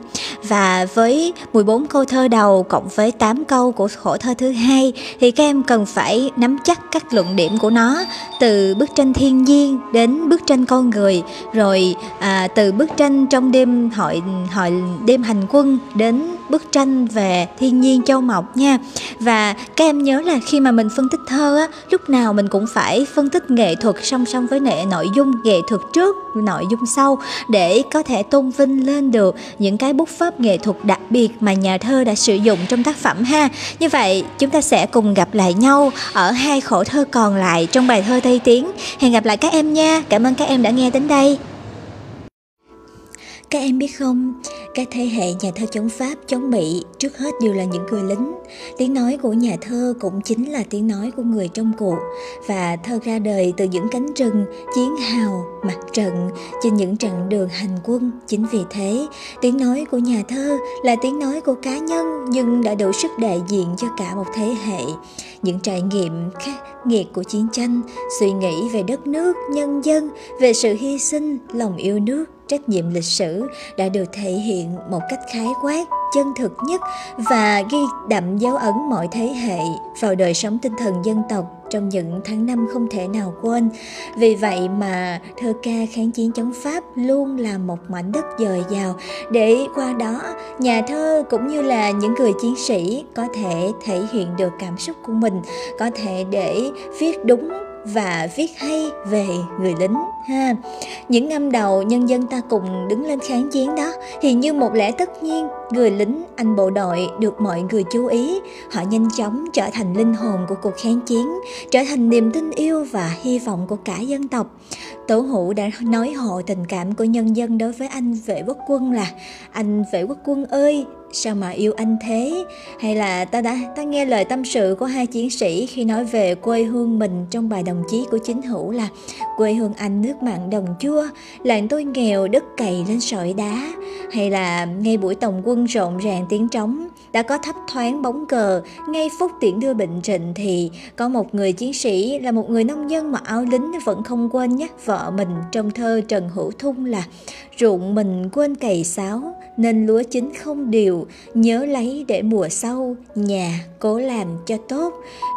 Và với 14 câu thơ đầu cộng với 8 câu của khổ thơ thứ hai thì các em cần phải nắm chắc các luận điểm của nó. Từ bức tranh thiên nhiên đến bức tranh con người rồi à, từ bức tranh trong đêm hội hội đêm hành quân đến bức tranh về thiên nhiên châu mộc nha. Và các em nhớ là khi mà mình phân tích thơ á lúc nào mình cũng phải phân tích nghệ thuật song song với nệ nội dung nghệ thuật trước, nội dung sau để có thể tôn vinh lên được những cái bút pháp nghệ thuật đặc biệt mà nhà thơ đã sử dụng trong tác phẩm ha. Như vậy, chúng ta sẽ cùng gặp lại nhau ở hai khổ thơ còn lại trong bài thơ tây tiến. Hẹn gặp lại các em nha. Cảm ơn các em đã nghe đến đây các em biết không, các thế hệ nhà thơ chống Pháp, chống Mỹ trước hết đều là những người lính. Tiếng nói của nhà thơ cũng chính là tiếng nói của người trong cuộc. Và thơ ra đời từ những cánh rừng, chiến hào, mặt trận, trên những trận đường hành quân. Chính vì thế, tiếng nói của nhà thơ là tiếng nói của cá nhân nhưng đã đủ sức đại diện cho cả một thế hệ. Những trải nghiệm khắc nghiệt của chiến tranh, suy nghĩ về đất nước, nhân dân, về sự hy sinh, lòng yêu nước trách nhiệm lịch sử đã được thể hiện một cách khái quát chân thực nhất và ghi đậm dấu ấn mọi thế hệ vào đời sống tinh thần dân tộc trong những tháng năm không thể nào quên. Vì vậy mà thơ ca kháng chiến chống Pháp luôn là một mảnh đất dồi dào để qua đó nhà thơ cũng như là những người chiến sĩ có thể thể hiện được cảm xúc của mình, có thể để viết đúng và viết hay về người lính, ha. Những năm đầu, nhân dân ta cùng đứng lên kháng chiến đó. Thì như một lẽ tất nhiên, người lính, anh bộ đội được mọi người chú ý. Họ nhanh chóng trở thành linh hồn của cuộc kháng chiến, trở thành niềm tin yêu và hy vọng của cả dân tộc. Tổ hữu đã nói hộ tình cảm của nhân dân đối với anh vệ quốc quân là, anh vệ quốc quân ơi sao mà yêu anh thế? Hay là ta đã, ta nghe lời tâm sự của hai chiến sĩ khi nói về quê hương mình trong bài đồng chí của chính hữu là quê hương anh nước mặn đồng chua, làng tôi nghèo đất cày lên sỏi đá. Hay là ngay buổi tổng quân rộn ràng tiếng trống, đã có thấp thoáng bóng cờ, ngay phút tiễn đưa bệnh trịnh thì có một người chiến sĩ là một người nông dân mặc áo lính vẫn không quên nhắc vợ mình trong thơ Trần Hữu Thung là ruộng mình quên cày sáo nên lúa chín không đều, nhớ lấy để mùa sau, nhà cố làm cho tốt.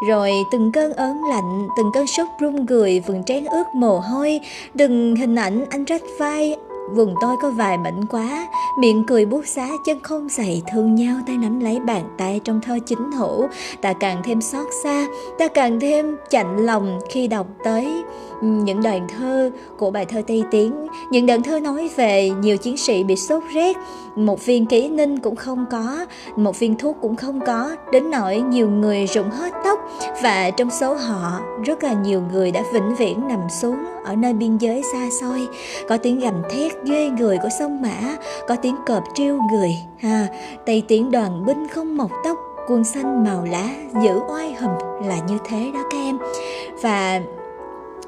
Rồi từng cơn ớn lạnh, từng cơn sốt run người vừng trán ướt mồ hôi. Đừng hình ảnh anh rách vai, Vùng tôi có vài mảnh quá. Miệng cười buốt xá, chân không dậy, Thương nhau tay nắm lấy bàn tay trong thơ chính hữu Ta càng thêm xót xa, Ta càng thêm chạnh lòng khi đọc tới. Ừ, những đoạn thơ của bài thơ Tây Tiến. Những đoạn thơ nói về nhiều chiến sĩ bị sốt rét. Một viên ký ninh cũng không có Một viên thuốc cũng không có. Đến nỗi nhiều người rụng hết tóc Và trong số họ rất là nhiều người đã vĩnh viễn nằm xuống Ở nơi biên giới xa xôi. Có tiếng gầm thét ghê người của sông Mã, có tiếng cọp trêu người, ha, tây tiến đoàn binh không mọc tóc, quân xanh màu lá giữ oai hùm là như thế đó các em. Và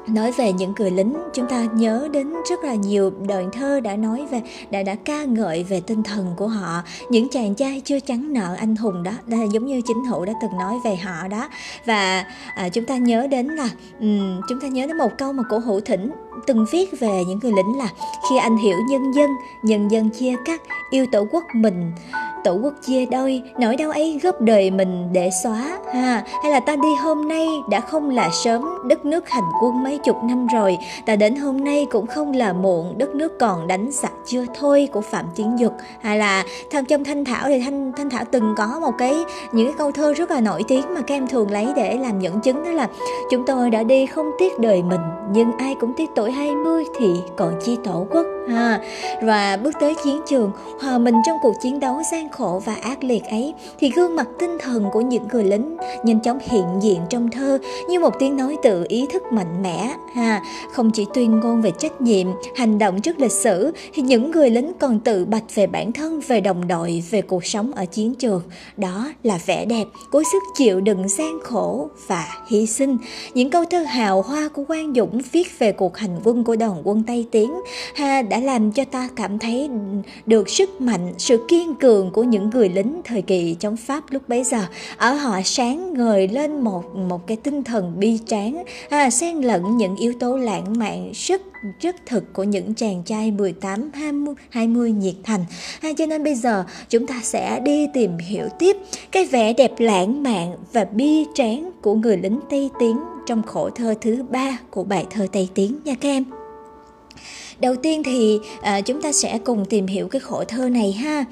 nói về những người lính chúng ta nhớ đến rất là nhiều đoạn thơ đã nói về đã đã ca ngợi về tinh thần của họ. Những chàng trai chưa trắng nợ anh hùng đó đây giống như chính hữu đã từng nói về họ đó. Và à, chúng ta nhớ đến là um, chúng ta nhớ đến một câu mà cổ hữu thỉnh từng viết về những người lính là khi anh hiểu nhân dân nhân dân chia cắt yêu tổ quốc mình tổ quốc chia đôi, nỗi đau ấy gấp đời mình để xóa, ha. Hay là ta đi hôm nay đã không là sớm đất nước hành quân mấy chục năm rồi, ta đến hôm nay cũng không là muộn đất nước còn đánh giặc chưa thôi của phạm chiến dục. Hay là tham trong thanh thảo thì thanh thanh thảo từng có một cái, những cái câu thơ rất là nổi tiếng mà các em thường lấy để làm dẫn chứng, đó là chúng tôi đã đi không tiếc đời mình, nhưng ai cũng tiếc tuổi 20 thì còn chi tổ quốc ha. Và bước tới chiến trường, hòa mình trong cuộc chiến đấu gian khổ và ác liệt ấy, thì gương mặt tinh thần của những người lính nhanh chóng hiện diện trong thơ như một tiếng nói tự ý thức mạnh mẽ. Ha, không chỉ tuyên ngôn về trách nhiệm, hành động trước lịch sử, thì những người lính còn tự bạch về bản thân, về đồng đội, về cuộc sống ở chiến trường. Đó là vẻ đẹp của sức chịu đựng gian khổ và hy sinh. Những câu thơ hào hoa của Quang Dũng viết về cuộc hành quân của đoàn quân Tây Tiến, ha, đã làm cho ta cảm thấy được sức mạnh, sự kiên cường của của những người lính thời kỳ chống Pháp lúc bấy giờ ở họ sáng ngời lên một một cái tinh thần bi tráng à, xen lẫn những yếu tố lãng mạn rất rất thực của những chàng trai 18 20 20 nhiệt thành. À, cho nên bây giờ chúng ta sẽ đi tìm hiểu tiếp cái vẻ đẹp lãng mạn và bi tráng của người lính Tây Tiến trong khổ thơ thứ ba của bài thơ Tây Tiến nha các em. Đầu tiên thì à, chúng ta sẽ cùng tìm hiểu cái khổ thơ này ha.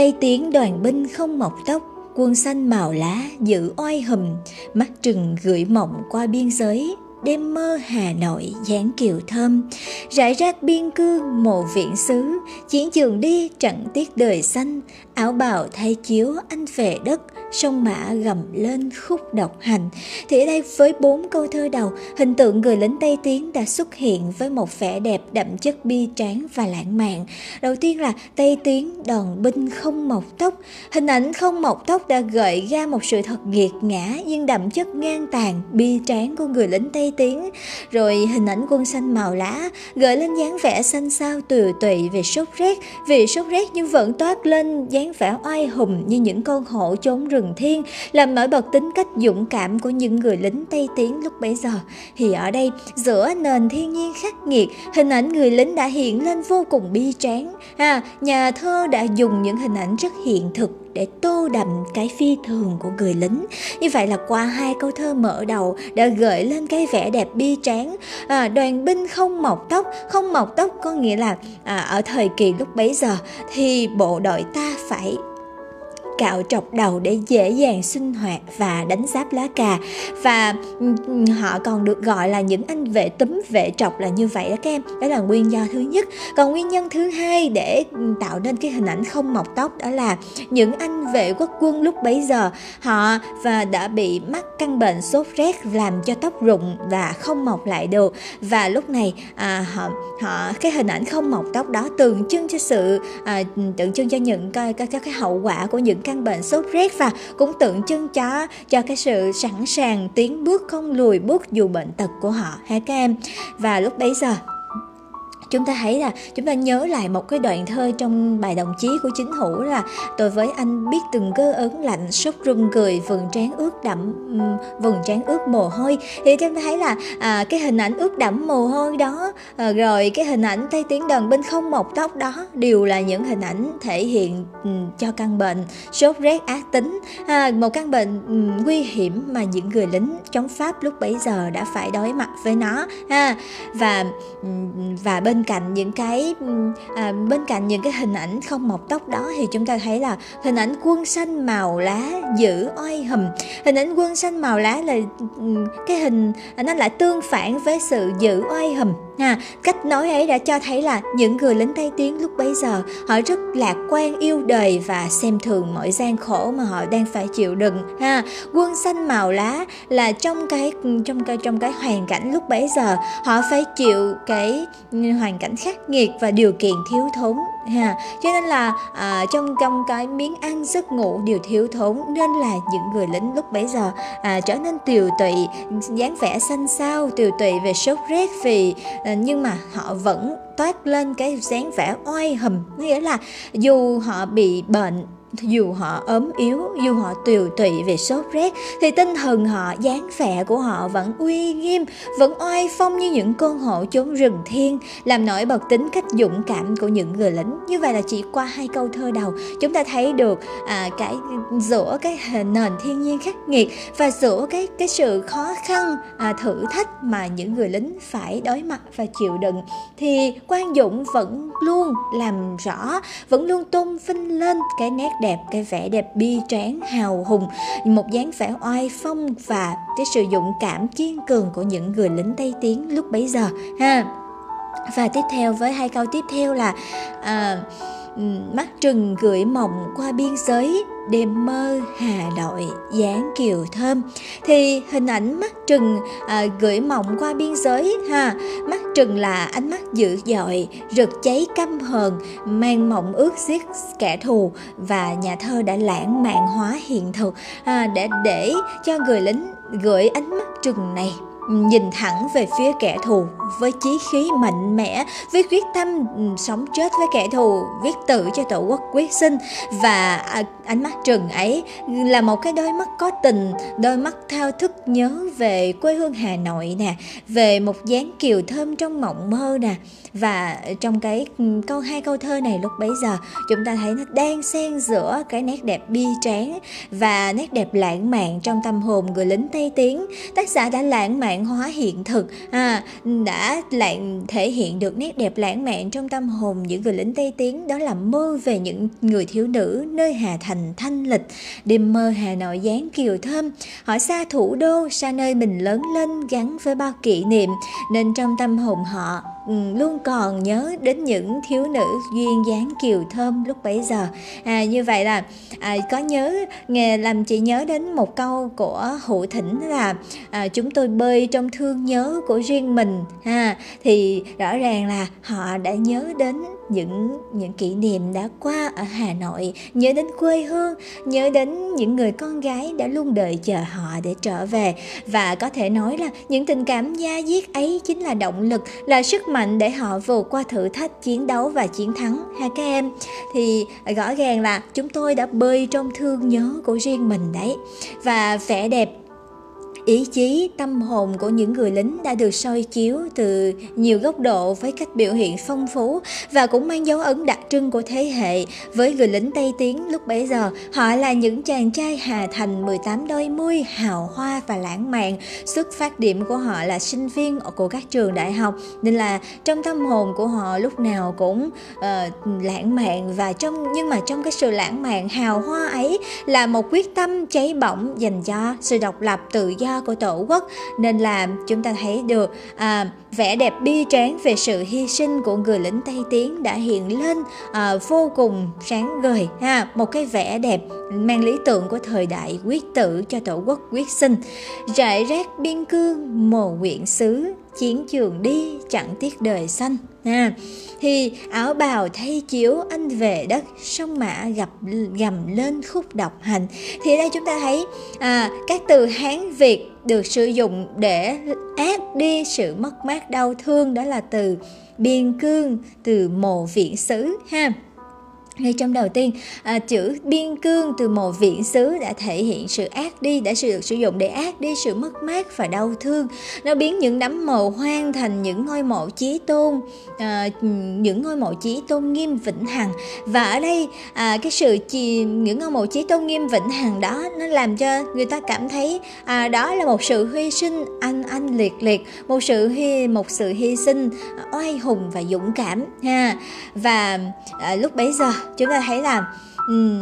Tây tiến đoàn binh không mọc tóc, quân xanh màu lá giữ oai hùm, mắt trừng gửi mộng qua biên giới, đêm mơ Hà Nội dáng kiều thơm, rải rác biên cương mộ viện xứ, chiến trường đi trận tiết đời xanh, áo bào thay chiếu anh về đất, sông mã gầm lên khúc độc hành. Thì ở đây với bốn câu thơ đầu, hình tượng người lính Tây Tiến đã xuất hiện với một vẻ đẹp đậm chất bi tráng và lãng mạn. Đầu tiên là Tây Tiến đòn binh không mọc tóc. Hình ảnh không mọc tóc đã gợi ra một sự thật nghiệt ngã nhưng đậm chất ngang tàn, bi tráng của người lính Tây Tiến. Rồi hình ảnh quân xanh màu lá gợi lên dáng vẻ xanh xao tùy tụy về sốt rét, vì sốt rét nhưng vẫn toát lên dáng vẻ oai hùng như những con hổ trốn rừng rừng thiên làm nổi bật tính cách dũng cảm của những người lính Tây Tiến lúc bấy giờ. Thì ở đây giữa nền thiên nhiên khắc nghiệt, hình ảnh người lính đã hiện lên vô cùng bi tráng. À, nhà thơ đã dùng những hình ảnh rất hiện thực để tô đậm cái phi thường của người lính. Như vậy là qua hai câu thơ mở đầu đã gợi lên cái vẻ đẹp bi tráng. À, đoàn binh không mọc tóc, không mọc tóc có nghĩa là à, ở thời kỳ lúc bấy giờ thì bộ đội ta phải cạo trọc đầu để dễ dàng sinh hoạt và đánh giáp lá cà. Và họ còn được gọi là những anh vệ túm vệ trọc là như vậy đó các em. Đó là nguyên do thứ nhất. Còn nguyên nhân thứ hai để tạo nên cái hình ảnh không mọc tóc đó là những anh vệ quốc quân lúc bấy giờ họ và đã bị mắc căn bệnh sốt rét làm cho tóc rụng và không mọc lại được. Và lúc này à, họ họ cái hình ảnh không mọc tóc đó tượng trưng cho sự à, tượng trưng cho những cái, cái, cái hậu quả của những căn bệnh sốt rét và cũng tượng trưng cho cho cái sự sẵn sàng tiến bước không lùi bước dù bệnh tật của họ ha các em? Và lúc bấy giờ chúng ta thấy là chúng ta nhớ lại một cái đoạn thơ trong bài đồng chí của chính hữu là tôi với anh biết từng cơ ớn lạnh sốt run cười vườn trán ướt đậm vườn trán ướt mồ hôi. Thì chúng ta thấy là à, cái hình ảnh ướt đẫm mồ hôi đó à, rồi cái hình ảnh tây tiến đàn bên không mọc tóc đó đều là những hình ảnh thể hiện cho căn bệnh sốt rét ác tính. À, một căn bệnh nguy hiểm mà những người lính chống pháp lúc bấy giờ đã phải đối mặt với nó. Ha và và bên bên cạnh những cái à, bên cạnh những cái hình ảnh không mọc tóc đó thì chúng ta thấy là hình ảnh quân xanh màu lá giữ oai hùm. Hình ảnh quân xanh màu lá là cái hình à, nó lại tương phản với sự giữ oai hùm ha. Cách nói ấy đã cho thấy là những người lính tây tiến lúc bấy giờ họ rất lạc quan yêu đời và xem thường mọi gian khổ mà họ đang phải chịu đựng ha. Quân xanh màu lá là trong cái trong cái trong cái hoàn cảnh lúc bấy giờ họ phải chịu cái hoàn cảnh khắc nghiệt và điều kiện thiếu thốn ha. Cho nên là à, trong trong cái miếng ăn giấc ngủ đều thiếu thốn nên là những người lính lúc bấy giờ à, trở nên tiều tụy dáng vẻ xanh xao tiều tụy về sốt rét vì à, nhưng mà họ vẫn toát lên cái dáng vẻ oai hùm. Nghĩa là dù họ bị bệnh dù họ ốm yếu dù họ tiều tụy về sốt rét thì tinh thần họ dáng vẻ của họ vẫn uy nghiêm vẫn oai phong như những con hổ chốn rừng thiên làm nổi bật tính cách dũng cảm của những người lính. Như vậy là chỉ qua hai câu thơ đầu chúng ta thấy được à, cái giữa cái nền thiên nhiên khắc nghiệt và giữa cái cái sự khó khăn à, thử thách mà những người lính phải đối mặt và chịu đựng. Thì quang dũng vẫn luôn làm rõ vẫn luôn tôn vinh lên cái nét đẹp cái vẻ đẹp bi tráng hào hùng một dáng vẻ oai phong và cái sự dũng cảm kiên cường của những người lính tây tiến lúc bấy giờ ha. Và tiếp theo với hai câu tiếp theo là uh, mắt trừng gửi mộng qua biên giới đêm mơ hà nội dáng kiều thơm. Thì hình ảnh mắt trừng à, gửi mộng qua biên giới ha. Mắt trừng là ánh mắt dữ dội rực cháy căm hờn mang mộng ước giết kẻ thù và nhà thơ đã lãng mạn hóa hiện thực. À, để để cho người lính gửi ánh mắt trừng này nhìn thẳng về phía kẻ thù, với chí khí mạnh mẽ, với quyết tâm ừ, sống chết với kẻ thù, viết tự cho tổ quốc quyết sinh. Và à, ánh mắt trừng ấy là một cái đôi mắt có tình, đôi mắt thao thức nhớ về quê hương hà nội nè, về một dáng kiều thơm trong mộng mơ nè. Và trong cái ừ, câu, hai câu thơ này lúc bấy giờ, chúng ta thấy nó đang xen giữa cái nét đẹp bi tráng và nét đẹp lãng mạn trong tâm hồn người lính tây tiến. Tác giả đã lãng mạn hóa hiện thực. À, đã lại thể hiện được nét đẹp lãng mạn trong tâm hồn những người lính tây tiến đó là mơ về những người thiếu nữ nơi hà thành thanh lịch. Đêm mơ hà nội dáng kiều thơm. Họ xa thủ đô xa nơi mình lớn lên gắn với bao kỷ niệm. Nên trong tâm hồn họ Ừ, luôn còn nhớ đến những thiếu nữ duyên dáng kiều thơm lúc bấy giờ. À, như vậy là à, có nhớ nghề làm chị nhớ đến một câu của hữu thỉnh là à, chúng tôi bơi trong thương nhớ của riêng mình. Ha thì rõ ràng là họ đã nhớ đến những những kỷ niệm đã qua ở Hà Nội, nhớ đến quê hương, nhớ đến những người con gái đã luôn đợi chờ họ để trở về và có thể nói là những tình cảm da diết ấy chính là động lực, là sức mạnh để họ vượt qua thử thách, chiến đấu và chiến thắng ha các em. Thì rõ ràng là chúng tôi đã bơi trong thương nhớ của riêng mình đấy và vẻ đẹp Ý chí, tâm hồn của những người lính đã được soi chiếu từ nhiều góc độ với cách biểu hiện phong phú và cũng mang dấu ấn đặc trưng của thế hệ. Với người lính Tây Tiến lúc bấy giờ, họ là những chàng trai Hà Thành 18 đôi mươi, hào hoa và lãng mạn. Xuất phát điểm của họ là sinh viên của các trường đại học, nên là trong tâm hồn của họ lúc nào cũng uh, lãng mạn và trong nhưng mà trong cái sự lãng mạn hào hoa ấy là một quyết tâm cháy bỏng dành cho sự độc lập tự do của tổ quốc nên là chúng ta thấy được à, vẻ đẹp bi tráng về sự hy sinh của người lính Tây Tiến đã hiện lên à, vô cùng sáng ngời ha một cái vẻ đẹp mang lý tưởng của thời đại quyết tử cho tổ quốc quyết sinh. Rải rác biên cương mồ quyện xứ chiến trường đi chẳng tiếc đời xanh à, thì áo bào thay chiếu anh về đất sông mã gặp gầm lên khúc độc hành. Thì đây chúng ta thấy à, các từ hán việt được sử dụng để áp đi sự mất mát đau thương. Đó là từ biên cương từ mộ viện xứ ha ngay trong đầu tiên à, chữ biên cương từ một viện xứ đã thể hiện sự ác đi đã được sử dụng để ác đi sự mất mát và đau thương. Nó biến những đám mồ hoang thành những ngôi mộ chí tôn à, những ngôi mộ chí tôn nghiêm vĩnh hằng. Và ở đây à, cái sự chi, những ngôi mộ chí tôn nghiêm vĩnh hằng đó nó làm cho người ta cảm thấy à, đó là một sự hy sinh anh anh liệt liệt một sự hy một sự hy sinh oai hùng và dũng cảm ha. Và à, lúc bấy giờ chúng ta thấy là um,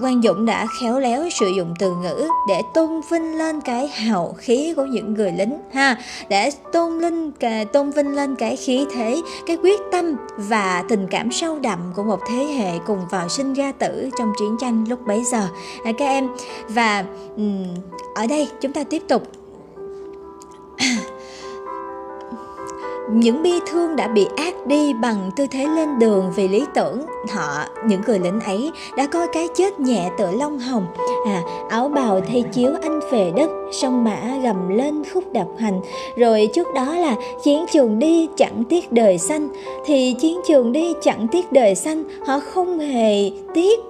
Quang Dũng đã khéo léo sử dụng từ ngữ để tôn vinh lên cái hào khí của những người lính ha. Để tôn linh tôn vinh lên cái khí thế cái quyết tâm và tình cảm sâu đậm của một thế hệ cùng vào sinh ra tử trong chiến tranh lúc bấy giờ. À, các em và um, ở đây chúng ta tiếp tục. Những bi thương đã bị ác đi bằng tư thế lên đường vì lý tưởng. Họ, những người lính ấy, đã coi cái chết nhẹ tựa long hồng. À áo bào thay chiếu anh về đất sông mã gầm lên khúc đạp hành. Rồi trước đó là chiến trường đi chẳng tiếc đời xanh. Thì chiến trường đi chẳng tiếc đời xanh, họ không hề tiếc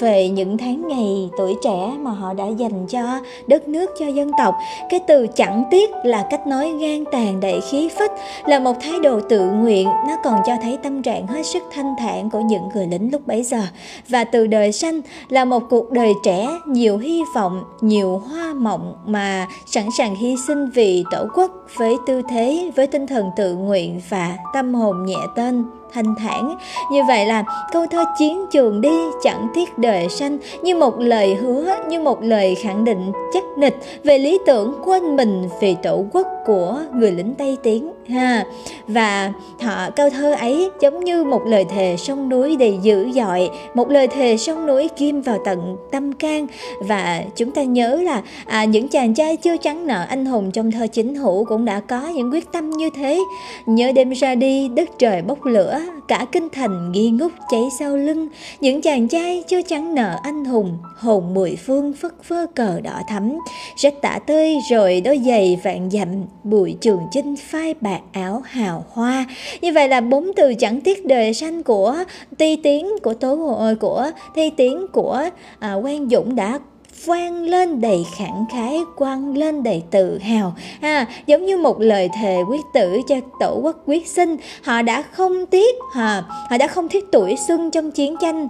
về những tháng ngày tuổi trẻ mà họ đã dành cho đất nước, cho dân tộc. Cái từ chẳng tiếc là cách nói gan tàn đầy khí phách, là một thái độ tự nguyện. Nó còn cho thấy tâm trạng hết sức thanh thản của những người lính lúc bấy giờ. Và từ đời xanh là một cuộc đời trẻ, nhiều hy vọng, nhiều hoa mộng mà sẵn sàng hy sinh vì tổ quốc, với tư thế, với tinh thần tự nguyện và tâm hồn nhẹ tên thanh thản. Như vậy là câu thơ chiến trường đi chẳng tiếc đời sanh, như một lời hứa, như một lời khẳng định chắc nịch về lý tưởng quên mình vì tổ quốc của người lính tây tiến ha. Và họ câu thơ ấy giống như một lời thề sông núi đầy dữ dội một lời thề sông núi kim vào tận tâm can. Và chúng ta nhớ là à, những chàng trai chưa trắng nợ anh hùng trong thơ chính hữu cũng đã có những quyết tâm như thế. Nhớ đêm ra đi đất trời bốc lửa cả kinh thành nghi ngút cháy sau lưng. Những chàng trai chưa trắng nợ anh hùng hồn mười phương phất phơ cờ đỏ thắm. Rách tả tơi rồi đôi giày vạn dặm bụi trường chinh phai bạc áo hào hoa. Như vậy là bốn từ chẳng tiếc đời sanh của ti tiến của tố ờ, của thi tiến của à, quan dũng đã vang lên đầy khẳng khái quang lên đầy tự hào. Ha giống như một lời thề quyết tử cho tổ quốc quyết sinh. Họ đã không tiếc họ họ đã không tiếc tuổi xuân trong chiến tranh.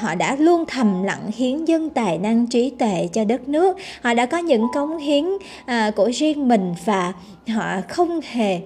Họ đã luôn thầm lặng hiến dân tài năng trí tuệ cho đất nước. Họ đã có những cống hiến à, của riêng mình và họ không hề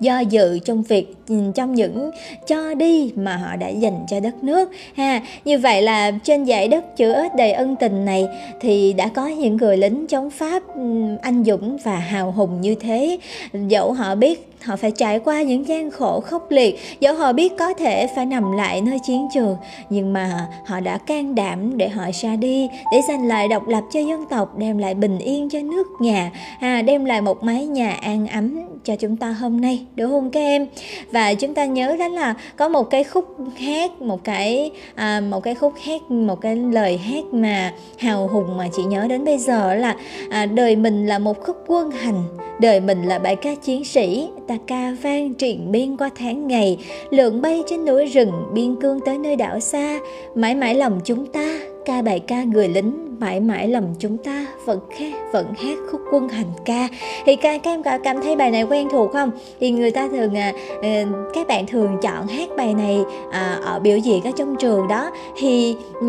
do dự trong việc ừ, trong những cho đi mà họ đã dành cho đất nước ha. Như vậy là trên dãy đất chữ đầy ân tình này thì đã có những người lính chống pháp ừ, anh dũng và hào hùng như thế. Dẫu họ biết họ phải trải qua những gian khổ khốc liệt dẫu họ biết có thể phải nằm lại nơi chiến trường nhưng mà họ đã can đảm để họ ra đi để giành lại độc lập cho dân tộc đem lại bình yên cho nước nhà à, đem lại một mái nhà an ấm cho chúng ta hôm nay đúng không các em? Và chúng ta nhớ đó là có một cái khúc hát một cái à, một cái khúc hát một cái lời hát mà hào hùng mà chị nhớ đến bây giờ là à, đời mình là một khúc quân hành đời mình là bài ca chiến sĩ ta ca vang triền biên qua tháng ngày lượn bay trên núi rừng biên cương tới nơi đảo xa mãi mãi lòng chúng ta ca bài ca người lính mãi mãi lầm chúng ta vẫn hát vẫn hát khúc quân hành ca. Thì các, các em có cảm thấy bài này quen thuộc không? Thì người ta thường à, ờ, các bạn thường chọn hát bài này à, ở biểu diễn ở trong trường đó. Thì ừ,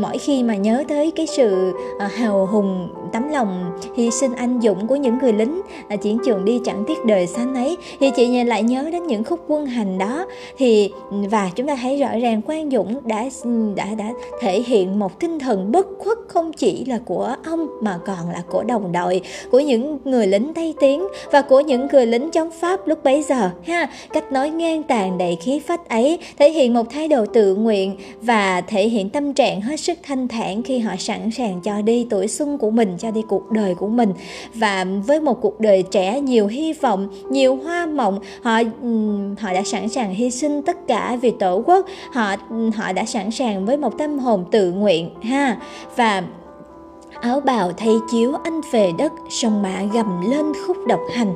mỗi khi mà nhớ tới cái sự à, hào hùng tấm lòng hy sinh anh dũng của những người lính à, chiến trường đi chẳng tiếc đời xanh ấy thì chị lại nhớ đến những khúc quân hành đó. Thì và chúng ta thấy rõ ràng Quang Dũng đã ừ, đã đã thể hiện một tinh thần bất khuất không chỉ là của ông mà còn là của đồng đội, của những người lính Tây Tiến và của những người lính chống Pháp lúc bấy giờ, ha. Cách nói ngang tàn đầy khí phách ấy thể hiện một thái độ tự nguyện và thể hiện tâm trạng hết sức thanh thản khi họ sẵn sàng cho đi tuổi xuân của mình, cho đi cuộc đời của mình. Và với một cuộc đời trẻ, nhiều hy vọng, nhiều hoa mộng, họ họ đã sẵn sàng hy sinh tất cả vì tổ quốc. Họ họ đã sẵn sàng với một tâm hồn tự nguyện, ha. Và áo bào thay chiếu anh về đất sông mã gầm lên khúc độc hành.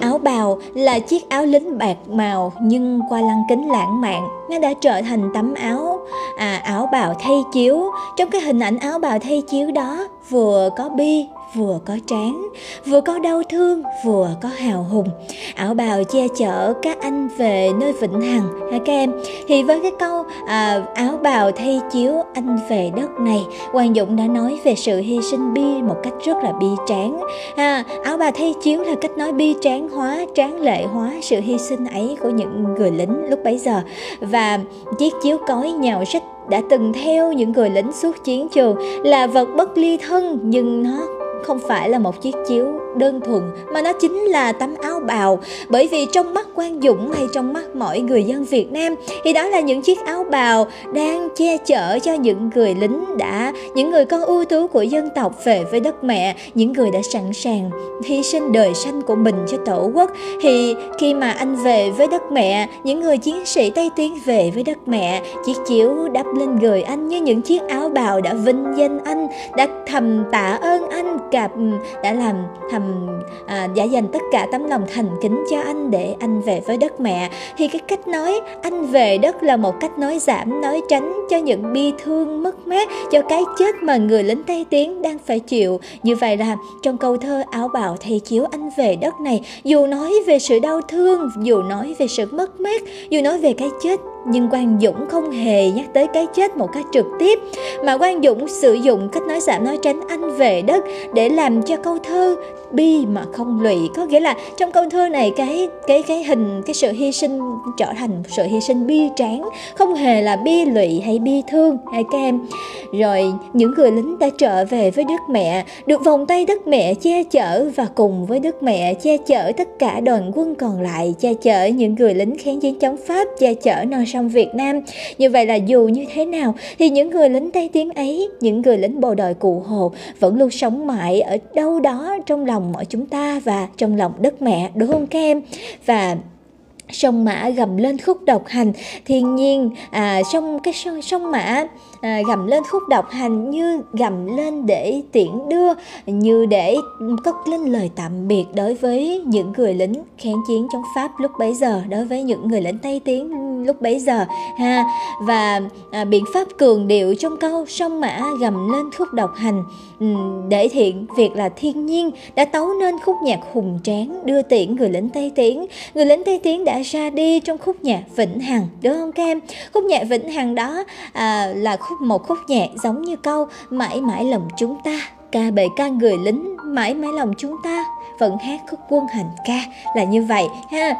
Áo bào là chiếc áo lính bạc màu nhưng qua lăng kính lãng mạn nó đã trở thành tấm áo à, áo bào thay chiếu. Trong cái hình ảnh áo bào thay chiếu đó vừa có bi vừa có tráng vừa có đau thương vừa có hào hùng. Áo bào che chở các anh về nơi vĩnh hằng. Ha các em? Thì với cái câu à, áo bào thay chiếu anh về đất này hoàng dũng đã nói về sự hy sinh bi một cách rất là bi tráng. À, áo bào thay chiếu là cách nói bi tráng hóa tráng lệ hóa sự hy sinh ấy của những người lính lúc bấy giờ. Và chiếc chiếu cói nhào rách đã từng theo những người lính suốt chiến trường là vật bất ly thân nhưng nó không phải là một chiếc chiếu đơn thuần, mà nó chính là tấm áo bào. Bởi vì trong mắt Quang Dũng hay trong mắt mọi người dân Việt Nam, thì đó là những chiếc áo bào đang che chở cho những người lính đã, những người con ưu tú của dân tộc về với đất mẹ, những người đã sẵn sàng hy sinh đời xanh của mình cho tổ quốc. Thì khi mà anh về với đất mẹ, những người chiến sĩ Tây Tiến về với đất mẹ, chiếc chiếu đắp lên người anh như những chiếc áo bào đã vinh danh anh, đã thầm tạ ơn anh cả ừ, đã làm thầm à, đã dành tất cả tấm lòng thành kính cho anh để anh về với đất mẹ. Thì cái cách nói anh về đất là một cách nói giảm nói tránh cho những bi thương mất mát cho cái chết mà người lính tây tiến đang phải chịu. Như vậy là trong câu thơ áo bào thầy chiếu anh về đất này dù nói về sự đau thương dù nói về sự mất mát dù nói về cái chết nhưng Quang Dũng không hề nhắc tới cái chết một cách trực tiếp, mà Quang Dũng sử dụng cách nói giảm nói tránh anh về đất để làm cho câu thơ bi mà không lụy. Có nghĩa là trong câu thơ này cái cái cái hình, cái sự hy sinh trở thành sự hy sinh bi tráng, không hề là bi lụy hay bi thương hay các em. Rồi những người lính đã trở về với đất mẹ, được vòng tay đất mẹ che chở và cùng với đất mẹ che chở tất cả đoàn quân còn lại, che chở những người lính kháng chiến chống pháp, che chở non sông Việt Nam. Như vậy là dù như thế nào, thì những người lính Tây Tiến ấy, những người lính bộ đội cụ Hồ vẫn luôn sống mãi ở đâu đó trong lòng mỗi chúng ta và trong lòng đất mẹ, đúng không các em? Và sông mã gầm lên khúc độc hành. Thiên nhiên à, sông cái sông, sông mã à, gầm lên khúc độc hành như gầm lên để tiễn đưa như để cất lên lời tạm biệt đối với những người lính kháng chiến chống pháp lúc bấy giờ đối với những người lính tây tiến lúc bấy giờ ha. Và à, biện pháp cường điệu trong câu sông mã gầm lên khúc độc hành để thiện việc là thiên nhiên đã tấu nên khúc nhạc hùng tráng đưa tiễn người lính tây tiến. Người lính tây tiến đã ra đi trong khúc nhạc vĩnh hằng đúng không các em? Khúc nhạc vĩnh hằng đó à, là khúc một khúc nhạc giống như câu mãi mãi lòng chúng ta ca bể ca người lính mãi mãi lòng chúng ta vẫn hát khúc quân hành ca là như vậy ha.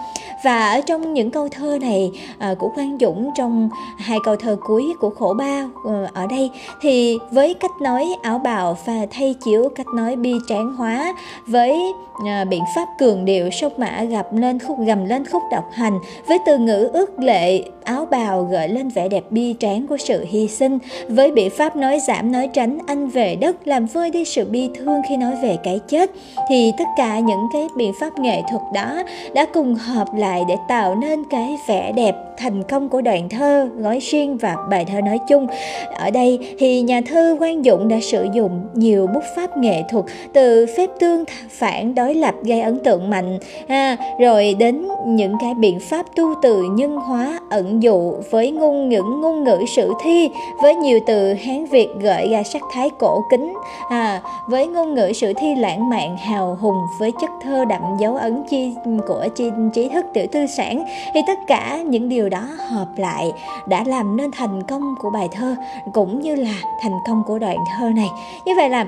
Và ở trong những câu thơ này à, của Quang Dũng trong hai câu thơ cuối của khổ ba à, ở đây thì với cách nói áo bào và thay chiếu cách nói bi tráng hóa với à, biện pháp cường điệu sốc mã gặp lên khúc gầm lên khúc độc hành với từ ngữ ước lệ áo bào gợi lên vẻ đẹp bi tráng của sự hy sinh với biện pháp nói giảm nói tránh anh về đất làm vơi đi sự bi thương khi nói về cái chết thì tất cả những cái biện pháp nghệ thuật đó đã cùng hợp lại để tạo nên cái vẻ đẹp thành công của đoạn thơ gói riêng và bài thơ nói chung. Ở đây thì nhà thơ Quang Dũng đã sử dụng nhiều bút pháp nghệ thuật từ phép tương phản đối lập gây ấn tượng mạnh. À, rồi đến những cái biện pháp tu từ nhân hóa ẩn dụ với ngôn những ngôn ngữ sử thi với nhiều từ hán việt gợi ra sắc thái cổ kính. À, với ngôn ngữ sử thi lãng mạn hào hùng với chất thơ đậm dấu ấn chi, của chi, trí thức tiểu tư sản, thì tất cả những điều đó hợp lại đã làm nên thành công của bài thơ, cũng như là thành công của đoạn thơ này. Như vậy là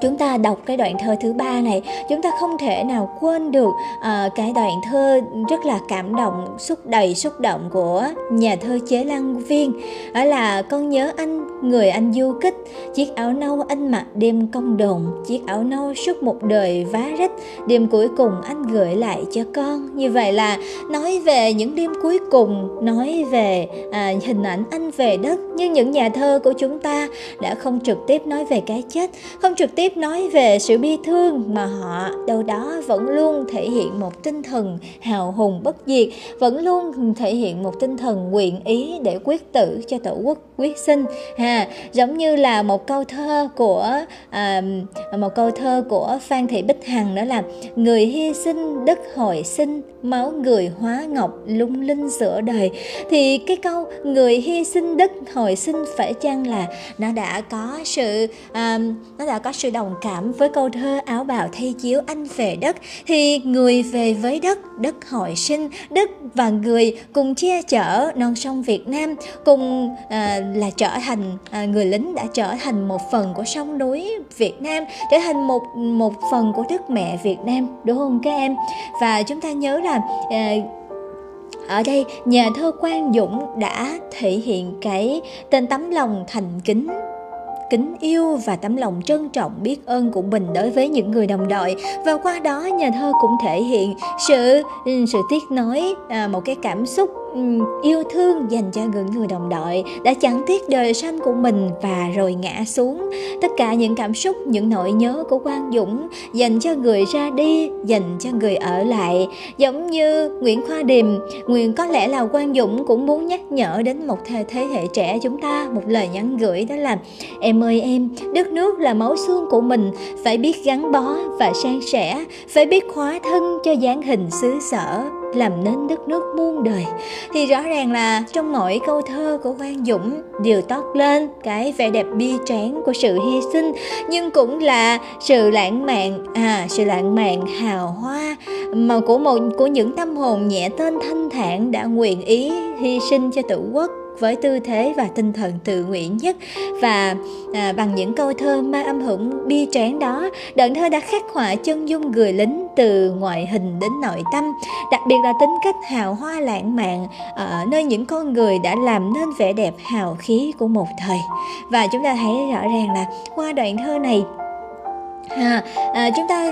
chúng ta đọc cái đoạn thơ thứ ba này chúng ta không thể nào quên được uh, cái đoạn thơ rất là cảm động xúc đầy xúc động của nhà thơ chế lăng viên. Đó là con nhớ anh người anh du kích chiếc áo nâu anh mặc đêm công đồn chiếc áo nâu suốt một đời vá rách đêm cuối cùng anh gửi lại cho con. Như vậy là nói về những đêm cuối cùng nói về à, hình ảnh anh về đất nhưng những nhà thơ của chúng ta đã không trực tiếp nói về cái chết không trực tiếp tiếp nói về sự bi thương mà họ đâu đó vẫn luôn thể hiện một tinh thần hào hùng bất diệt vẫn luôn thể hiện một tinh thần nguyện ý để quyết tử cho tổ quốc quyết sinh. Ha giống như là một câu thơ của à, một câu thơ của phan thị bích hằng đó là người hy sinh đất hồi sinh máu người hóa ngọc lung linh giữa đời. Thì cái câu người hy sinh đất hồi sinh phải chăng là nó đã có sự à, nó đã có sự đồng cảm với câu thơ áo bào thay chiếu anh về đất thì người về với đất đất hồi sinh đất và người cùng che chở non sông Việt Nam cùng à, là trở thành à, người lính đã trở thành một phần của sông núi Việt Nam trở thành một một phần của đất mẹ Việt Nam đúng không các em? Và chúng ta nhớ là à, ở đây nhà thơ Quang Dũng đã thể hiện cái tên tấm lòng thành kính kính yêu và tấm lòng trân trọng biết ơn của mình đối với những người đồng đội. Và qua đó, nhà thơ cũng thể hiện sự ừ, sự tiếc nói à, một cái cảm xúc Ừ, yêu thương dành cho những người đồng đội đã chẳng tiếc đời sanh của mình và rồi ngã xuống. Tất cả những cảm xúc những nỗi nhớ của quang dũng dành cho người ra đi dành cho người ở lại. Giống như nguyễn khoa điềm nguyện có lẽ là quang dũng cũng muốn nhắc nhở đến một thế, thế hệ trẻ chúng ta một lời nhắn gửi đó là em ơi em đất nước là máu xương của mình phải biết gắn bó và san sẻ phải biết khóa thân cho dáng hình xứ sở làm nên đất nước muôn đời. Thì rõ ràng là trong mỗi câu thơ của Quang Dũng đều toát lên cái vẻ đẹp bi tráng của sự hy sinh, nhưng cũng là sự lãng mạn à sự lãng mạn hào hoa mà của một, của những tâm hồn nhẹ tên thanh thản đã nguyện ý hy sinh cho tổ quốc với tư thế và tinh thần tự nguyện nhất. Và à, bằng những câu thơ mang âm hưởng bi tráng đó đoạn thơ đã khắc họa chân dung người lính từ ngoại hình đến nội tâm. Đặc biệt là tính cách hào hoa lãng mạn ở nơi những con người đã làm nên vẻ đẹp hào khí của một thời. Và chúng ta thấy rõ ràng là qua đoạn thơ này À, à, chúng ta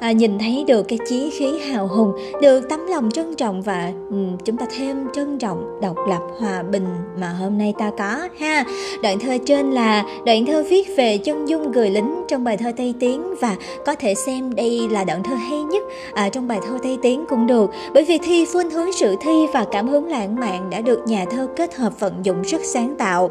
à, nhìn thấy được cái chí khí hào hùng được tấm lòng trân trọng và um, chúng ta thêm trân trọng độc lập hòa bình mà hôm nay ta có ha. Đoạn thơ trên là đoạn thơ viết về chân dung người lính trong bài thơ tây tiến và có thể xem đây là đoạn thơ hay nhất à, trong bài thơ tây tiến cũng được. Bởi vì thi phương hướng sự thi và cảm hứng lãng mạn đã được nhà thơ kết hợp vận dụng rất sáng tạo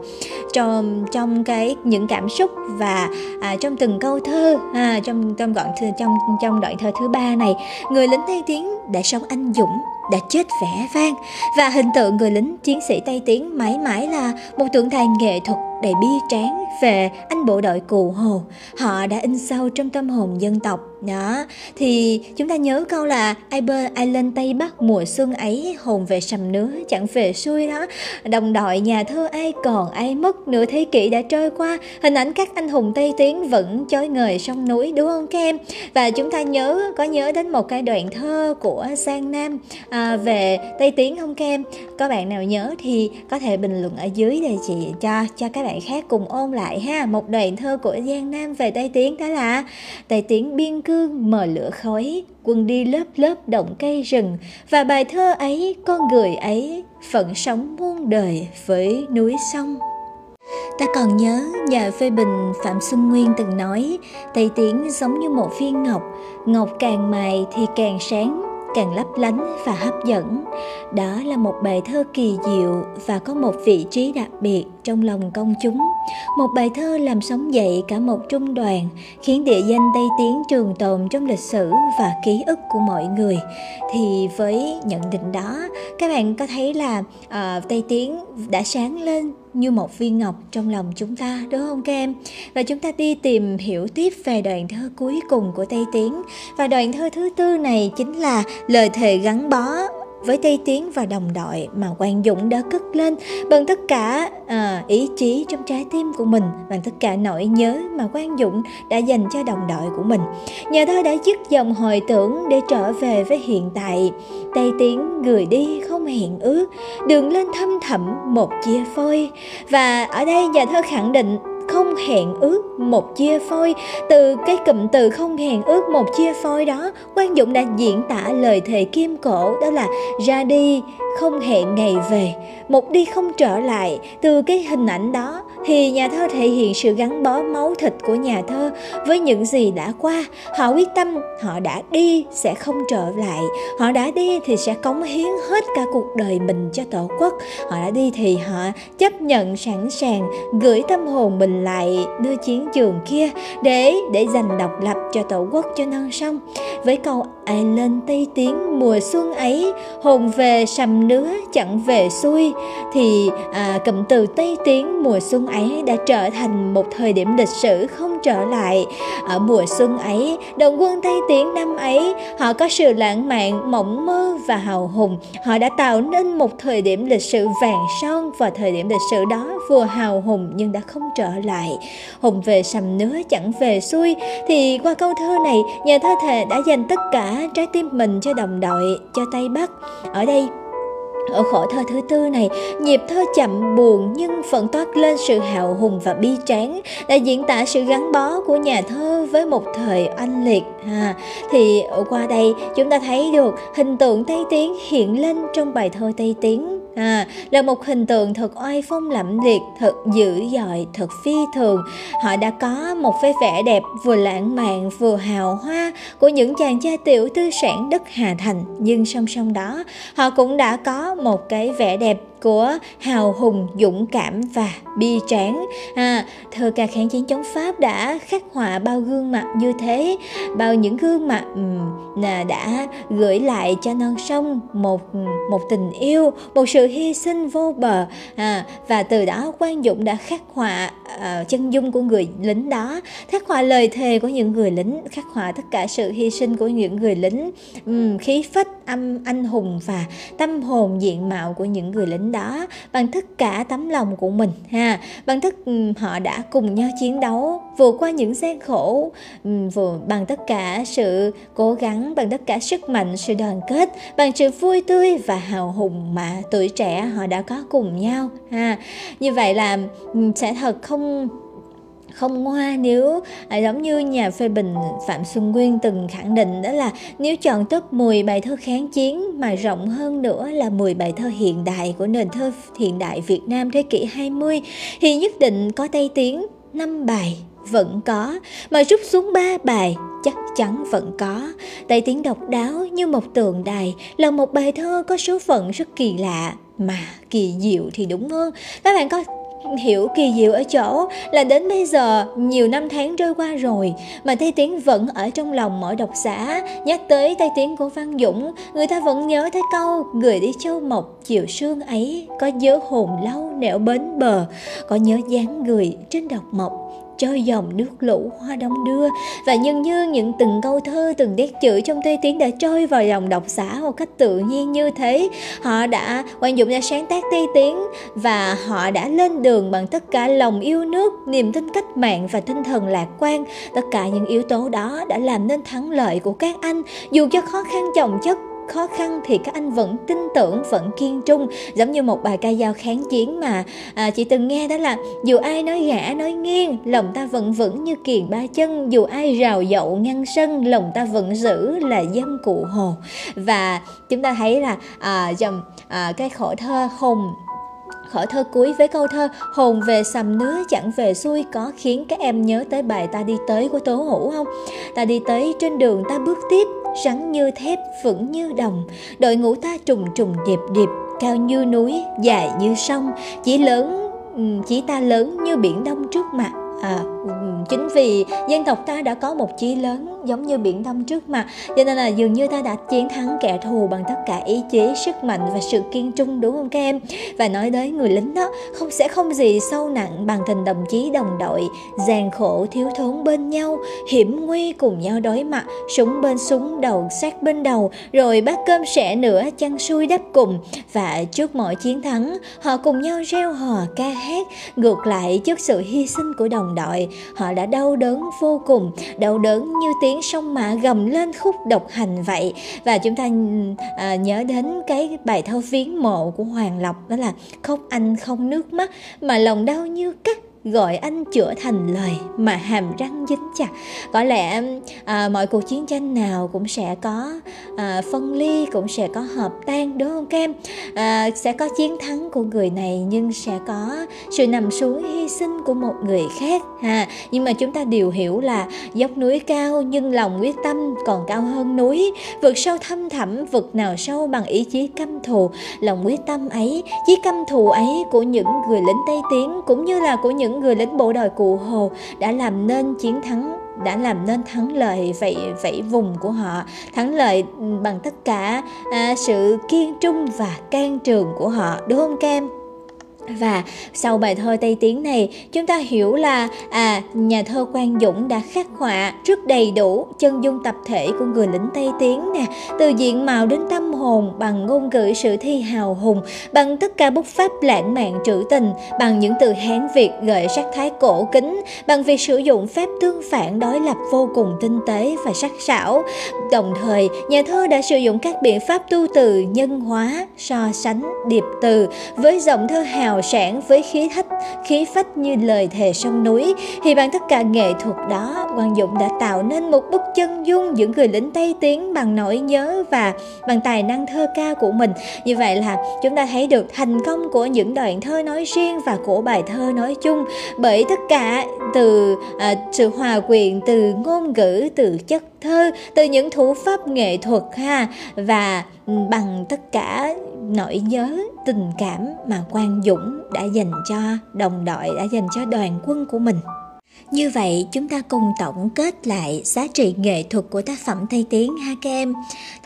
trong trong cái những cảm xúc và à, trong từng câu thơ à, trong trong đoạn thơ trong trong đoạn thơ thứ ba này. Người lính thay tiếng đã sống anh dũng, đã chết vẻ vang. Và hình tượng người lính chiến sĩ tây tiến mãi mãi là một tượng đài nghệ thuật đầy bi tráng về anh bộ đội cụ hồ. Họ đã in sâu trong tâm hồn dân tộc. Đó, thì chúng ta nhớ câu là ai bơ ai lên tây bắc, mùa xuân ấy, hồn về sầm nứa chẳng về xuôi đó. Đồng đội nhà thơ ai còn ai mất, nửa thế kỷ đã trôi qua. Hình ảnh các anh hùng tây tiến vẫn chói ngời sông núi, đúng không các em? Và chúng ta nhớ, có nhớ đến một cái đoạn thơ của Giang Nam. À, về Tây Tiến không các em có bạn nào nhớ thì có thể bình luận ở dưới để chị cho cho các bạn khác cùng ôn lại ha. Một đoạn thơ của Giang Nam về Tây Tiến đó là Tây Tiến biên cương mờ lửa khói quân đi lớp lớp động cây rừng. Và bài thơ ấy con người ấy phận sống muôn đời với núi sông. Ta còn nhớ nhà phê bình Phạm Xuân Nguyên từng nói Tây Tiến giống như một viên ngọc Ngọc càng mài thì càng sáng càng lấp lánh và hấp dẫn. Đó là một bài thơ kỳ diệu và có một vị trí đặc biệt trong lòng công chúng. Một bài thơ làm sống dậy cả một trung đoàn khiến địa danh tây tiến trường tồn trong lịch sử và ký ức của mọi người. Thì với nhận định đó các bạn có thấy là uh, tây tiến đã sáng lên như một viên ngọc trong lòng chúng ta, đúng không các em? Và chúng ta đi tìm hiểu tiếp về đoạn thơ cuối cùng của tây tiến. Và đoạn thơ thứ tư này chính là lời thề gắn bó với Tây Tiến và đồng đội mà Quang Dũng đã cất lên bằng tất cả à, ý chí trong trái tim của mình bằng tất cả nỗi nhớ mà Quang Dũng đã dành cho đồng đội của mình. Nhà thơ đã dứt dòng hồi tưởng để trở về với hiện tại. Tây Tiến gửi đi không hẹn ước, đường lên thâm thẳm một chia phôi. Và ở đây nhà thơ khẳng định không hẹn ước một chia phôi. Từ cái cụm từ không hẹn ước một chia phôi đó quan dụng đã diễn tả lời thề kim cổ, đó là ra đi, không hẹn ngày về. Một đi không trở lại, từ cái hình ảnh đó thì nhà thơ thể hiện sự gắn bó máu thịt của nhà thơ với những gì đã qua. Họ quyết tâm họ đã đi sẽ không trở lại. Họ đã đi thì sẽ cống hiến hết cả cuộc đời mình cho tổ quốc. Họ đã đi thì họ chấp nhận sẵn sàng gửi tâm hồn mình lại đưa chiến trường kia để để giành độc lập cho tổ quốc cho non sông. Với câu ai lên tây tiến mùa xuân ấy hồn về sầm nứa chẳng về xuôi thì à, cụm từ tây tiến mùa xuân ấy đã trở thành một thời điểm lịch sử không trở lại. Ở mùa xuân ấy, đồng quân tây tiến năm ấy, họ có sự lãng mạn, mộng mơ và hào hùng. Họ đã tạo nên một thời điểm lịch sử vàng son và thời điểm lịch sử đó vừa hào hùng nhưng đã không trở lại. Hùng về sầm nứa chẳng về xuôi, thì qua câu thơ này, nhà thơ thể đã dành tất cả trái tim mình cho đồng đội, cho tây bắc. Ở đây ở khổ thơ thứ tư này, nhịp thơ chậm buồn nhưng vẫn toát lên sự hào hùng và bi tráng, đã diễn tả sự gắn bó của nhà thơ với một thời oanh liệt. À, thì qua đây chúng ta thấy được hình tượng Tây Tiến hiện lên trong bài thơ Tây Tiến à, là một hình tượng thật oai phong lẫm liệt, thật dữ dội, thật phi thường. Họ đã có một cái vẻ đẹp vừa lãng mạn vừa hào hoa của những chàng trai tiểu tư sản đất Hà Thành, nhưng song song đó họ cũng đã có một cái vẻ đẹp của hào hùng dũng cảm và bi tráng. À, thơ ca kháng chiến chống pháp đã khắc họa bao gương mặt như thế bao những gương mặt là đã gửi lại cho non sông một một tình yêu một sự hy sinh vô bờ. À, và từ đó quang dũng đã khắc họa uh, chân dung của người lính đó khắc họa lời thề của những người lính khắc họa tất cả sự hy sinh của những người lính um, khí phách âm anh hùng và tâm hồn diện mạo của những người lính đó, bằng tất cả tấm lòng của mình, ha. Bằng tất họ đã cùng nhau chiến đấu, vượt qua những gian khổ vừa bằng tất cả sự cố gắng, bằng tất cả sức mạnh, sự đoàn kết, bằng sự vui tươi và hào hùng mà tuổi trẻ họ đã có cùng nhau, ha. Như vậy là sẽ thật không không ngoa nếu à, giống như nhà phê bình Phạm Xuân Nguyên từng khẳng định đó là nếu chọn top 10 bài thơ kháng chiến mà rộng hơn nữa là 10 bài thơ hiện đại của nền thơ hiện đại Việt Nam thế kỷ 20 thì nhất định có Tây Tiến 5 bài vẫn có. Mà rút xuống ba bài chắc chắn vẫn có. Tây tiến độc đáo như một tượng đài là một bài thơ có số phận rất kỳ lạ mà kỳ diệu thì đúng hơn. Các bạn có hiểu kỳ diệu ở chỗ là đến bây giờ nhiều năm tháng trôi qua rồi mà Tây Tiến vẫn ở trong lòng mỗi độc giả. Nhắc tới Tây Tiến của Văn Dũng, người ta vẫn nhớ tới câu người đi châu mộc, chiều sương ấy có nhớ hồn lâu nẻo bến bờ, có nhớ dáng người trên độc mộc cho dòng nước lũ hoa đông đưa. Và nhân như những từng câu thơ, từng nét chữ trong tây tiến đã trôi vào lòng độc giả một cách tự nhiên như thế. Họ đã quan dụng đã sáng tác tây tiến và họ đã lên đường bằng tất cả lòng yêu nước, niềm tin cách mạng và tinh thần lạc quan. Tất cả những yếu tố đó đã làm nên thắng lợi của các anh. Dù cho khó khăn chồng chất khó khăn thì các anh vẫn tin tưởng vẫn kiên trung giống như một bài ca dao kháng chiến mà. À, chị từng nghe đó là dù ai nói gã nói nghiêng lòng ta vẫn vững như kiền ba chân. Dù ai rào dậu ngăn sân lòng ta vẫn giữ là dân cụ hồ. Và chúng ta thấy là à, dòng à, cái khổ thơ hùng Khởi thơ cuối với câu thơ Hồn về sầm nứa chẳng về xuôi Có khiến các em nhớ tới bài ta đi tới của Tố Hữu không? Ta đi tới trên đường ta bước tiếp Rắn như thép vững như đồng. Đội ngũ ta trùng trùng điệp điệp Cao như núi, dài như sông. Chỉ lớn ừ, chỉ ta lớn như biển đông trước mặt. À, ừ, chính vì dân tộc ta đã có một chí lớn giống như biển đông trước mặt. Cho nên là dường như ta đã chiến thắng kẻ thù bằng tất cả ý chí, sức mạnh và sự kiên trung, đúng không các em? Và nói đến người lính đó, không sẽ không gì sâu nặng bằng tình đồng chí đồng đội, gian khổ thiếu thốn bên nhau, hiểm nguy cùng nhau đối mặt, súng bên súng, đầu sát bên đầu, rồi bát cơm sẻ nữa chăn xuôi đắp cùng. Và trước mọi chiến thắng, họ cùng nhau reo hò, ca hát, ngược lại trước sự hy sinh của đồng đội. Họ đã đau đớn vô cùng, đau đớn như tiếng sông mã gầm lên khúc độc hành vậy. Và chúng ta à, nhớ đến cái bài thơ viếng mộ của hoàng lộc đó là khóc anh không nước mắt mà lòng đau như cắt gọi anh chữa thành lời mà hàm răng dính chặt. Có lẽ à, mọi cuộc chiến tranh nào cũng sẽ có à, phân ly cũng sẽ có hợp tan đúng không kem? À, sẽ có chiến thắng của người này nhưng sẽ có sự nằm xuống hy sinh của một người khác ha. Nhưng mà chúng ta đều hiểu là dốc núi cao nhưng lòng quyết tâm còn cao hơn núi. Vượt sâu thâm thẳm vực nào sâu bằng ý chí căm thù. Lòng quyết tâm ấy chí căm thù ấy của những người lính tây tiến cũng như là của những những người lính bộ đội cụ Hồ đã làm nên chiến thắng đã làm nên thắng lợi vậy vậy vùng của họ thắng lợi ừ, bằng tất cả à, sự kiên trung và can trường của họ đúng không kem và sau bài thơ Tây Tiến này, chúng ta hiểu là à nhà thơ Quang Dũng đã khắc họa rất đầy đủ chân dung tập thể của người lính Tây Tiến nè, từ diện mạo đến tâm hồn bằng ngôn ngữ sự thi hào hùng, bằng tất cả bút pháp lãng mạn trữ tình, bằng những từ Hán Việt gợi sắc thái cổ kính, bằng việc sử dụng phép tương phản đối lập vô cùng tinh tế và sắc sảo. Đồng thời, nhà thơ đã sử dụng các biện pháp tu từ nhân hóa, so sánh, điệp từ với giọng thơ hào hào sản với khí thách, khí phách như lời thề sông núi, thì bằng tất cả nghệ thuật đó, Quang Dũng đã tạo nên một bức chân dung những người lính Tây Tiến bằng nỗi nhớ và bằng tài năng thơ ca của mình. Như vậy là chúng ta thấy được thành công của những đoạn thơ nói riêng và của bài thơ nói chung bởi tất cả từ à, sự hòa quyện từ ngôn ngữ từ chất thơ từ những thủ pháp nghệ thuật ha và ừ, bằng tất cả nỗi nhớ tình cảm mà Quang Dũng đã dành cho đồng đội đã dành cho đoàn quân của mình như vậy chúng ta cùng tổng kết lại giá trị nghệ thuật của tác phẩm Tây Tiến ha các em.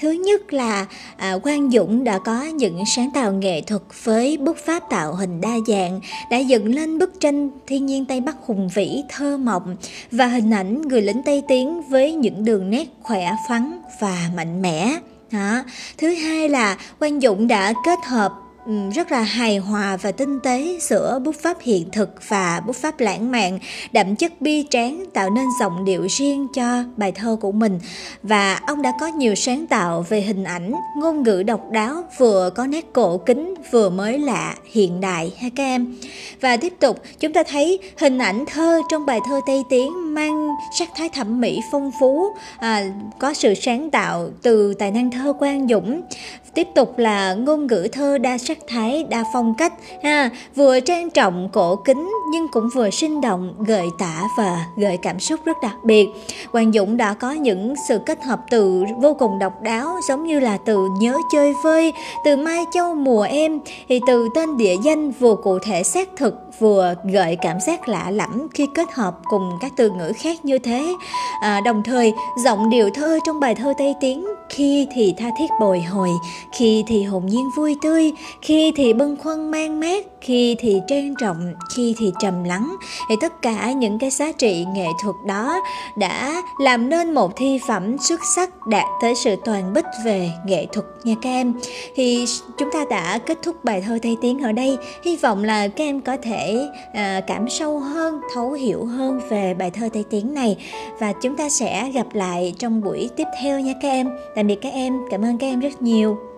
Thứ nhất là à, Quang Dũng đã có những sáng tạo nghệ thuật với bút pháp tạo hình đa dạng, đã dựng lên bức tranh thiên nhiên Tây Bắc hùng vĩ, thơ mộng và hình ảnh người lính Tây Tiến với những đường nét khỏe khoắn và mạnh mẽ. Đó. Thứ hai là Quang Dũng đã kết hợp Ừ, rất là hài hòa và tinh tế giữa bút pháp hiện thực và bút pháp lãng mạn. Đậm chất bi tráng tạo nên giọng điệu riêng cho bài thơ của mình. Và ông đã có nhiều sáng tạo về hình ảnh ngôn ngữ độc đáo vừa có nét cổ kính vừa mới lạ hiện đại ha các em. Và tiếp tục chúng ta thấy hình ảnh thơ trong bài thơ tây tiến mang sắc thái thẩm mỹ phong phú à, có sự sáng tạo từ tài năng thơ quang dũng tiếp tục là ngôn ngữ thơ đa sắc thái, đa phong cách. Ha, vừa trang trọng cổ kính nhưng cũng vừa sinh động, gợi tả và gợi cảm xúc rất đặc biệt. Hoàng Dũng đã có những sự kết hợp từ vô cùng độc đáo, giống như là từ nhớ chơi vơi, từ mai châu mùa em, thì từ tên địa danh vừa cụ thể xác thực vừa gợi cảm giác lạ lẫm khi kết hợp cùng các từ ngữ khác như thế. À, đồng thời giọng điệu thơ trong bài thơ tây tiến khi thì tha thiết bồi hồi khi thì hồn nhiên vui tươi khi thì bâng khuâng mang mát khi thì trang trọng khi thì trầm lắng. Thì tất cả những cái giá trị nghệ thuật đó đã làm nên một thi phẩm xuất sắc đạt tới sự toàn bích về nghệ thuật nha các em thì chúng ta đã kết thúc bài thơ tây tiến ở đây. Hy vọng là các em có thể à, cảm sâu hơn thấu hiểu hơn về bài thơ tây tiến này. Và chúng ta sẽ gặp lại trong buổi tiếp theo nha các em tạm biệt các em. Cảm ơn các em rất nhiều.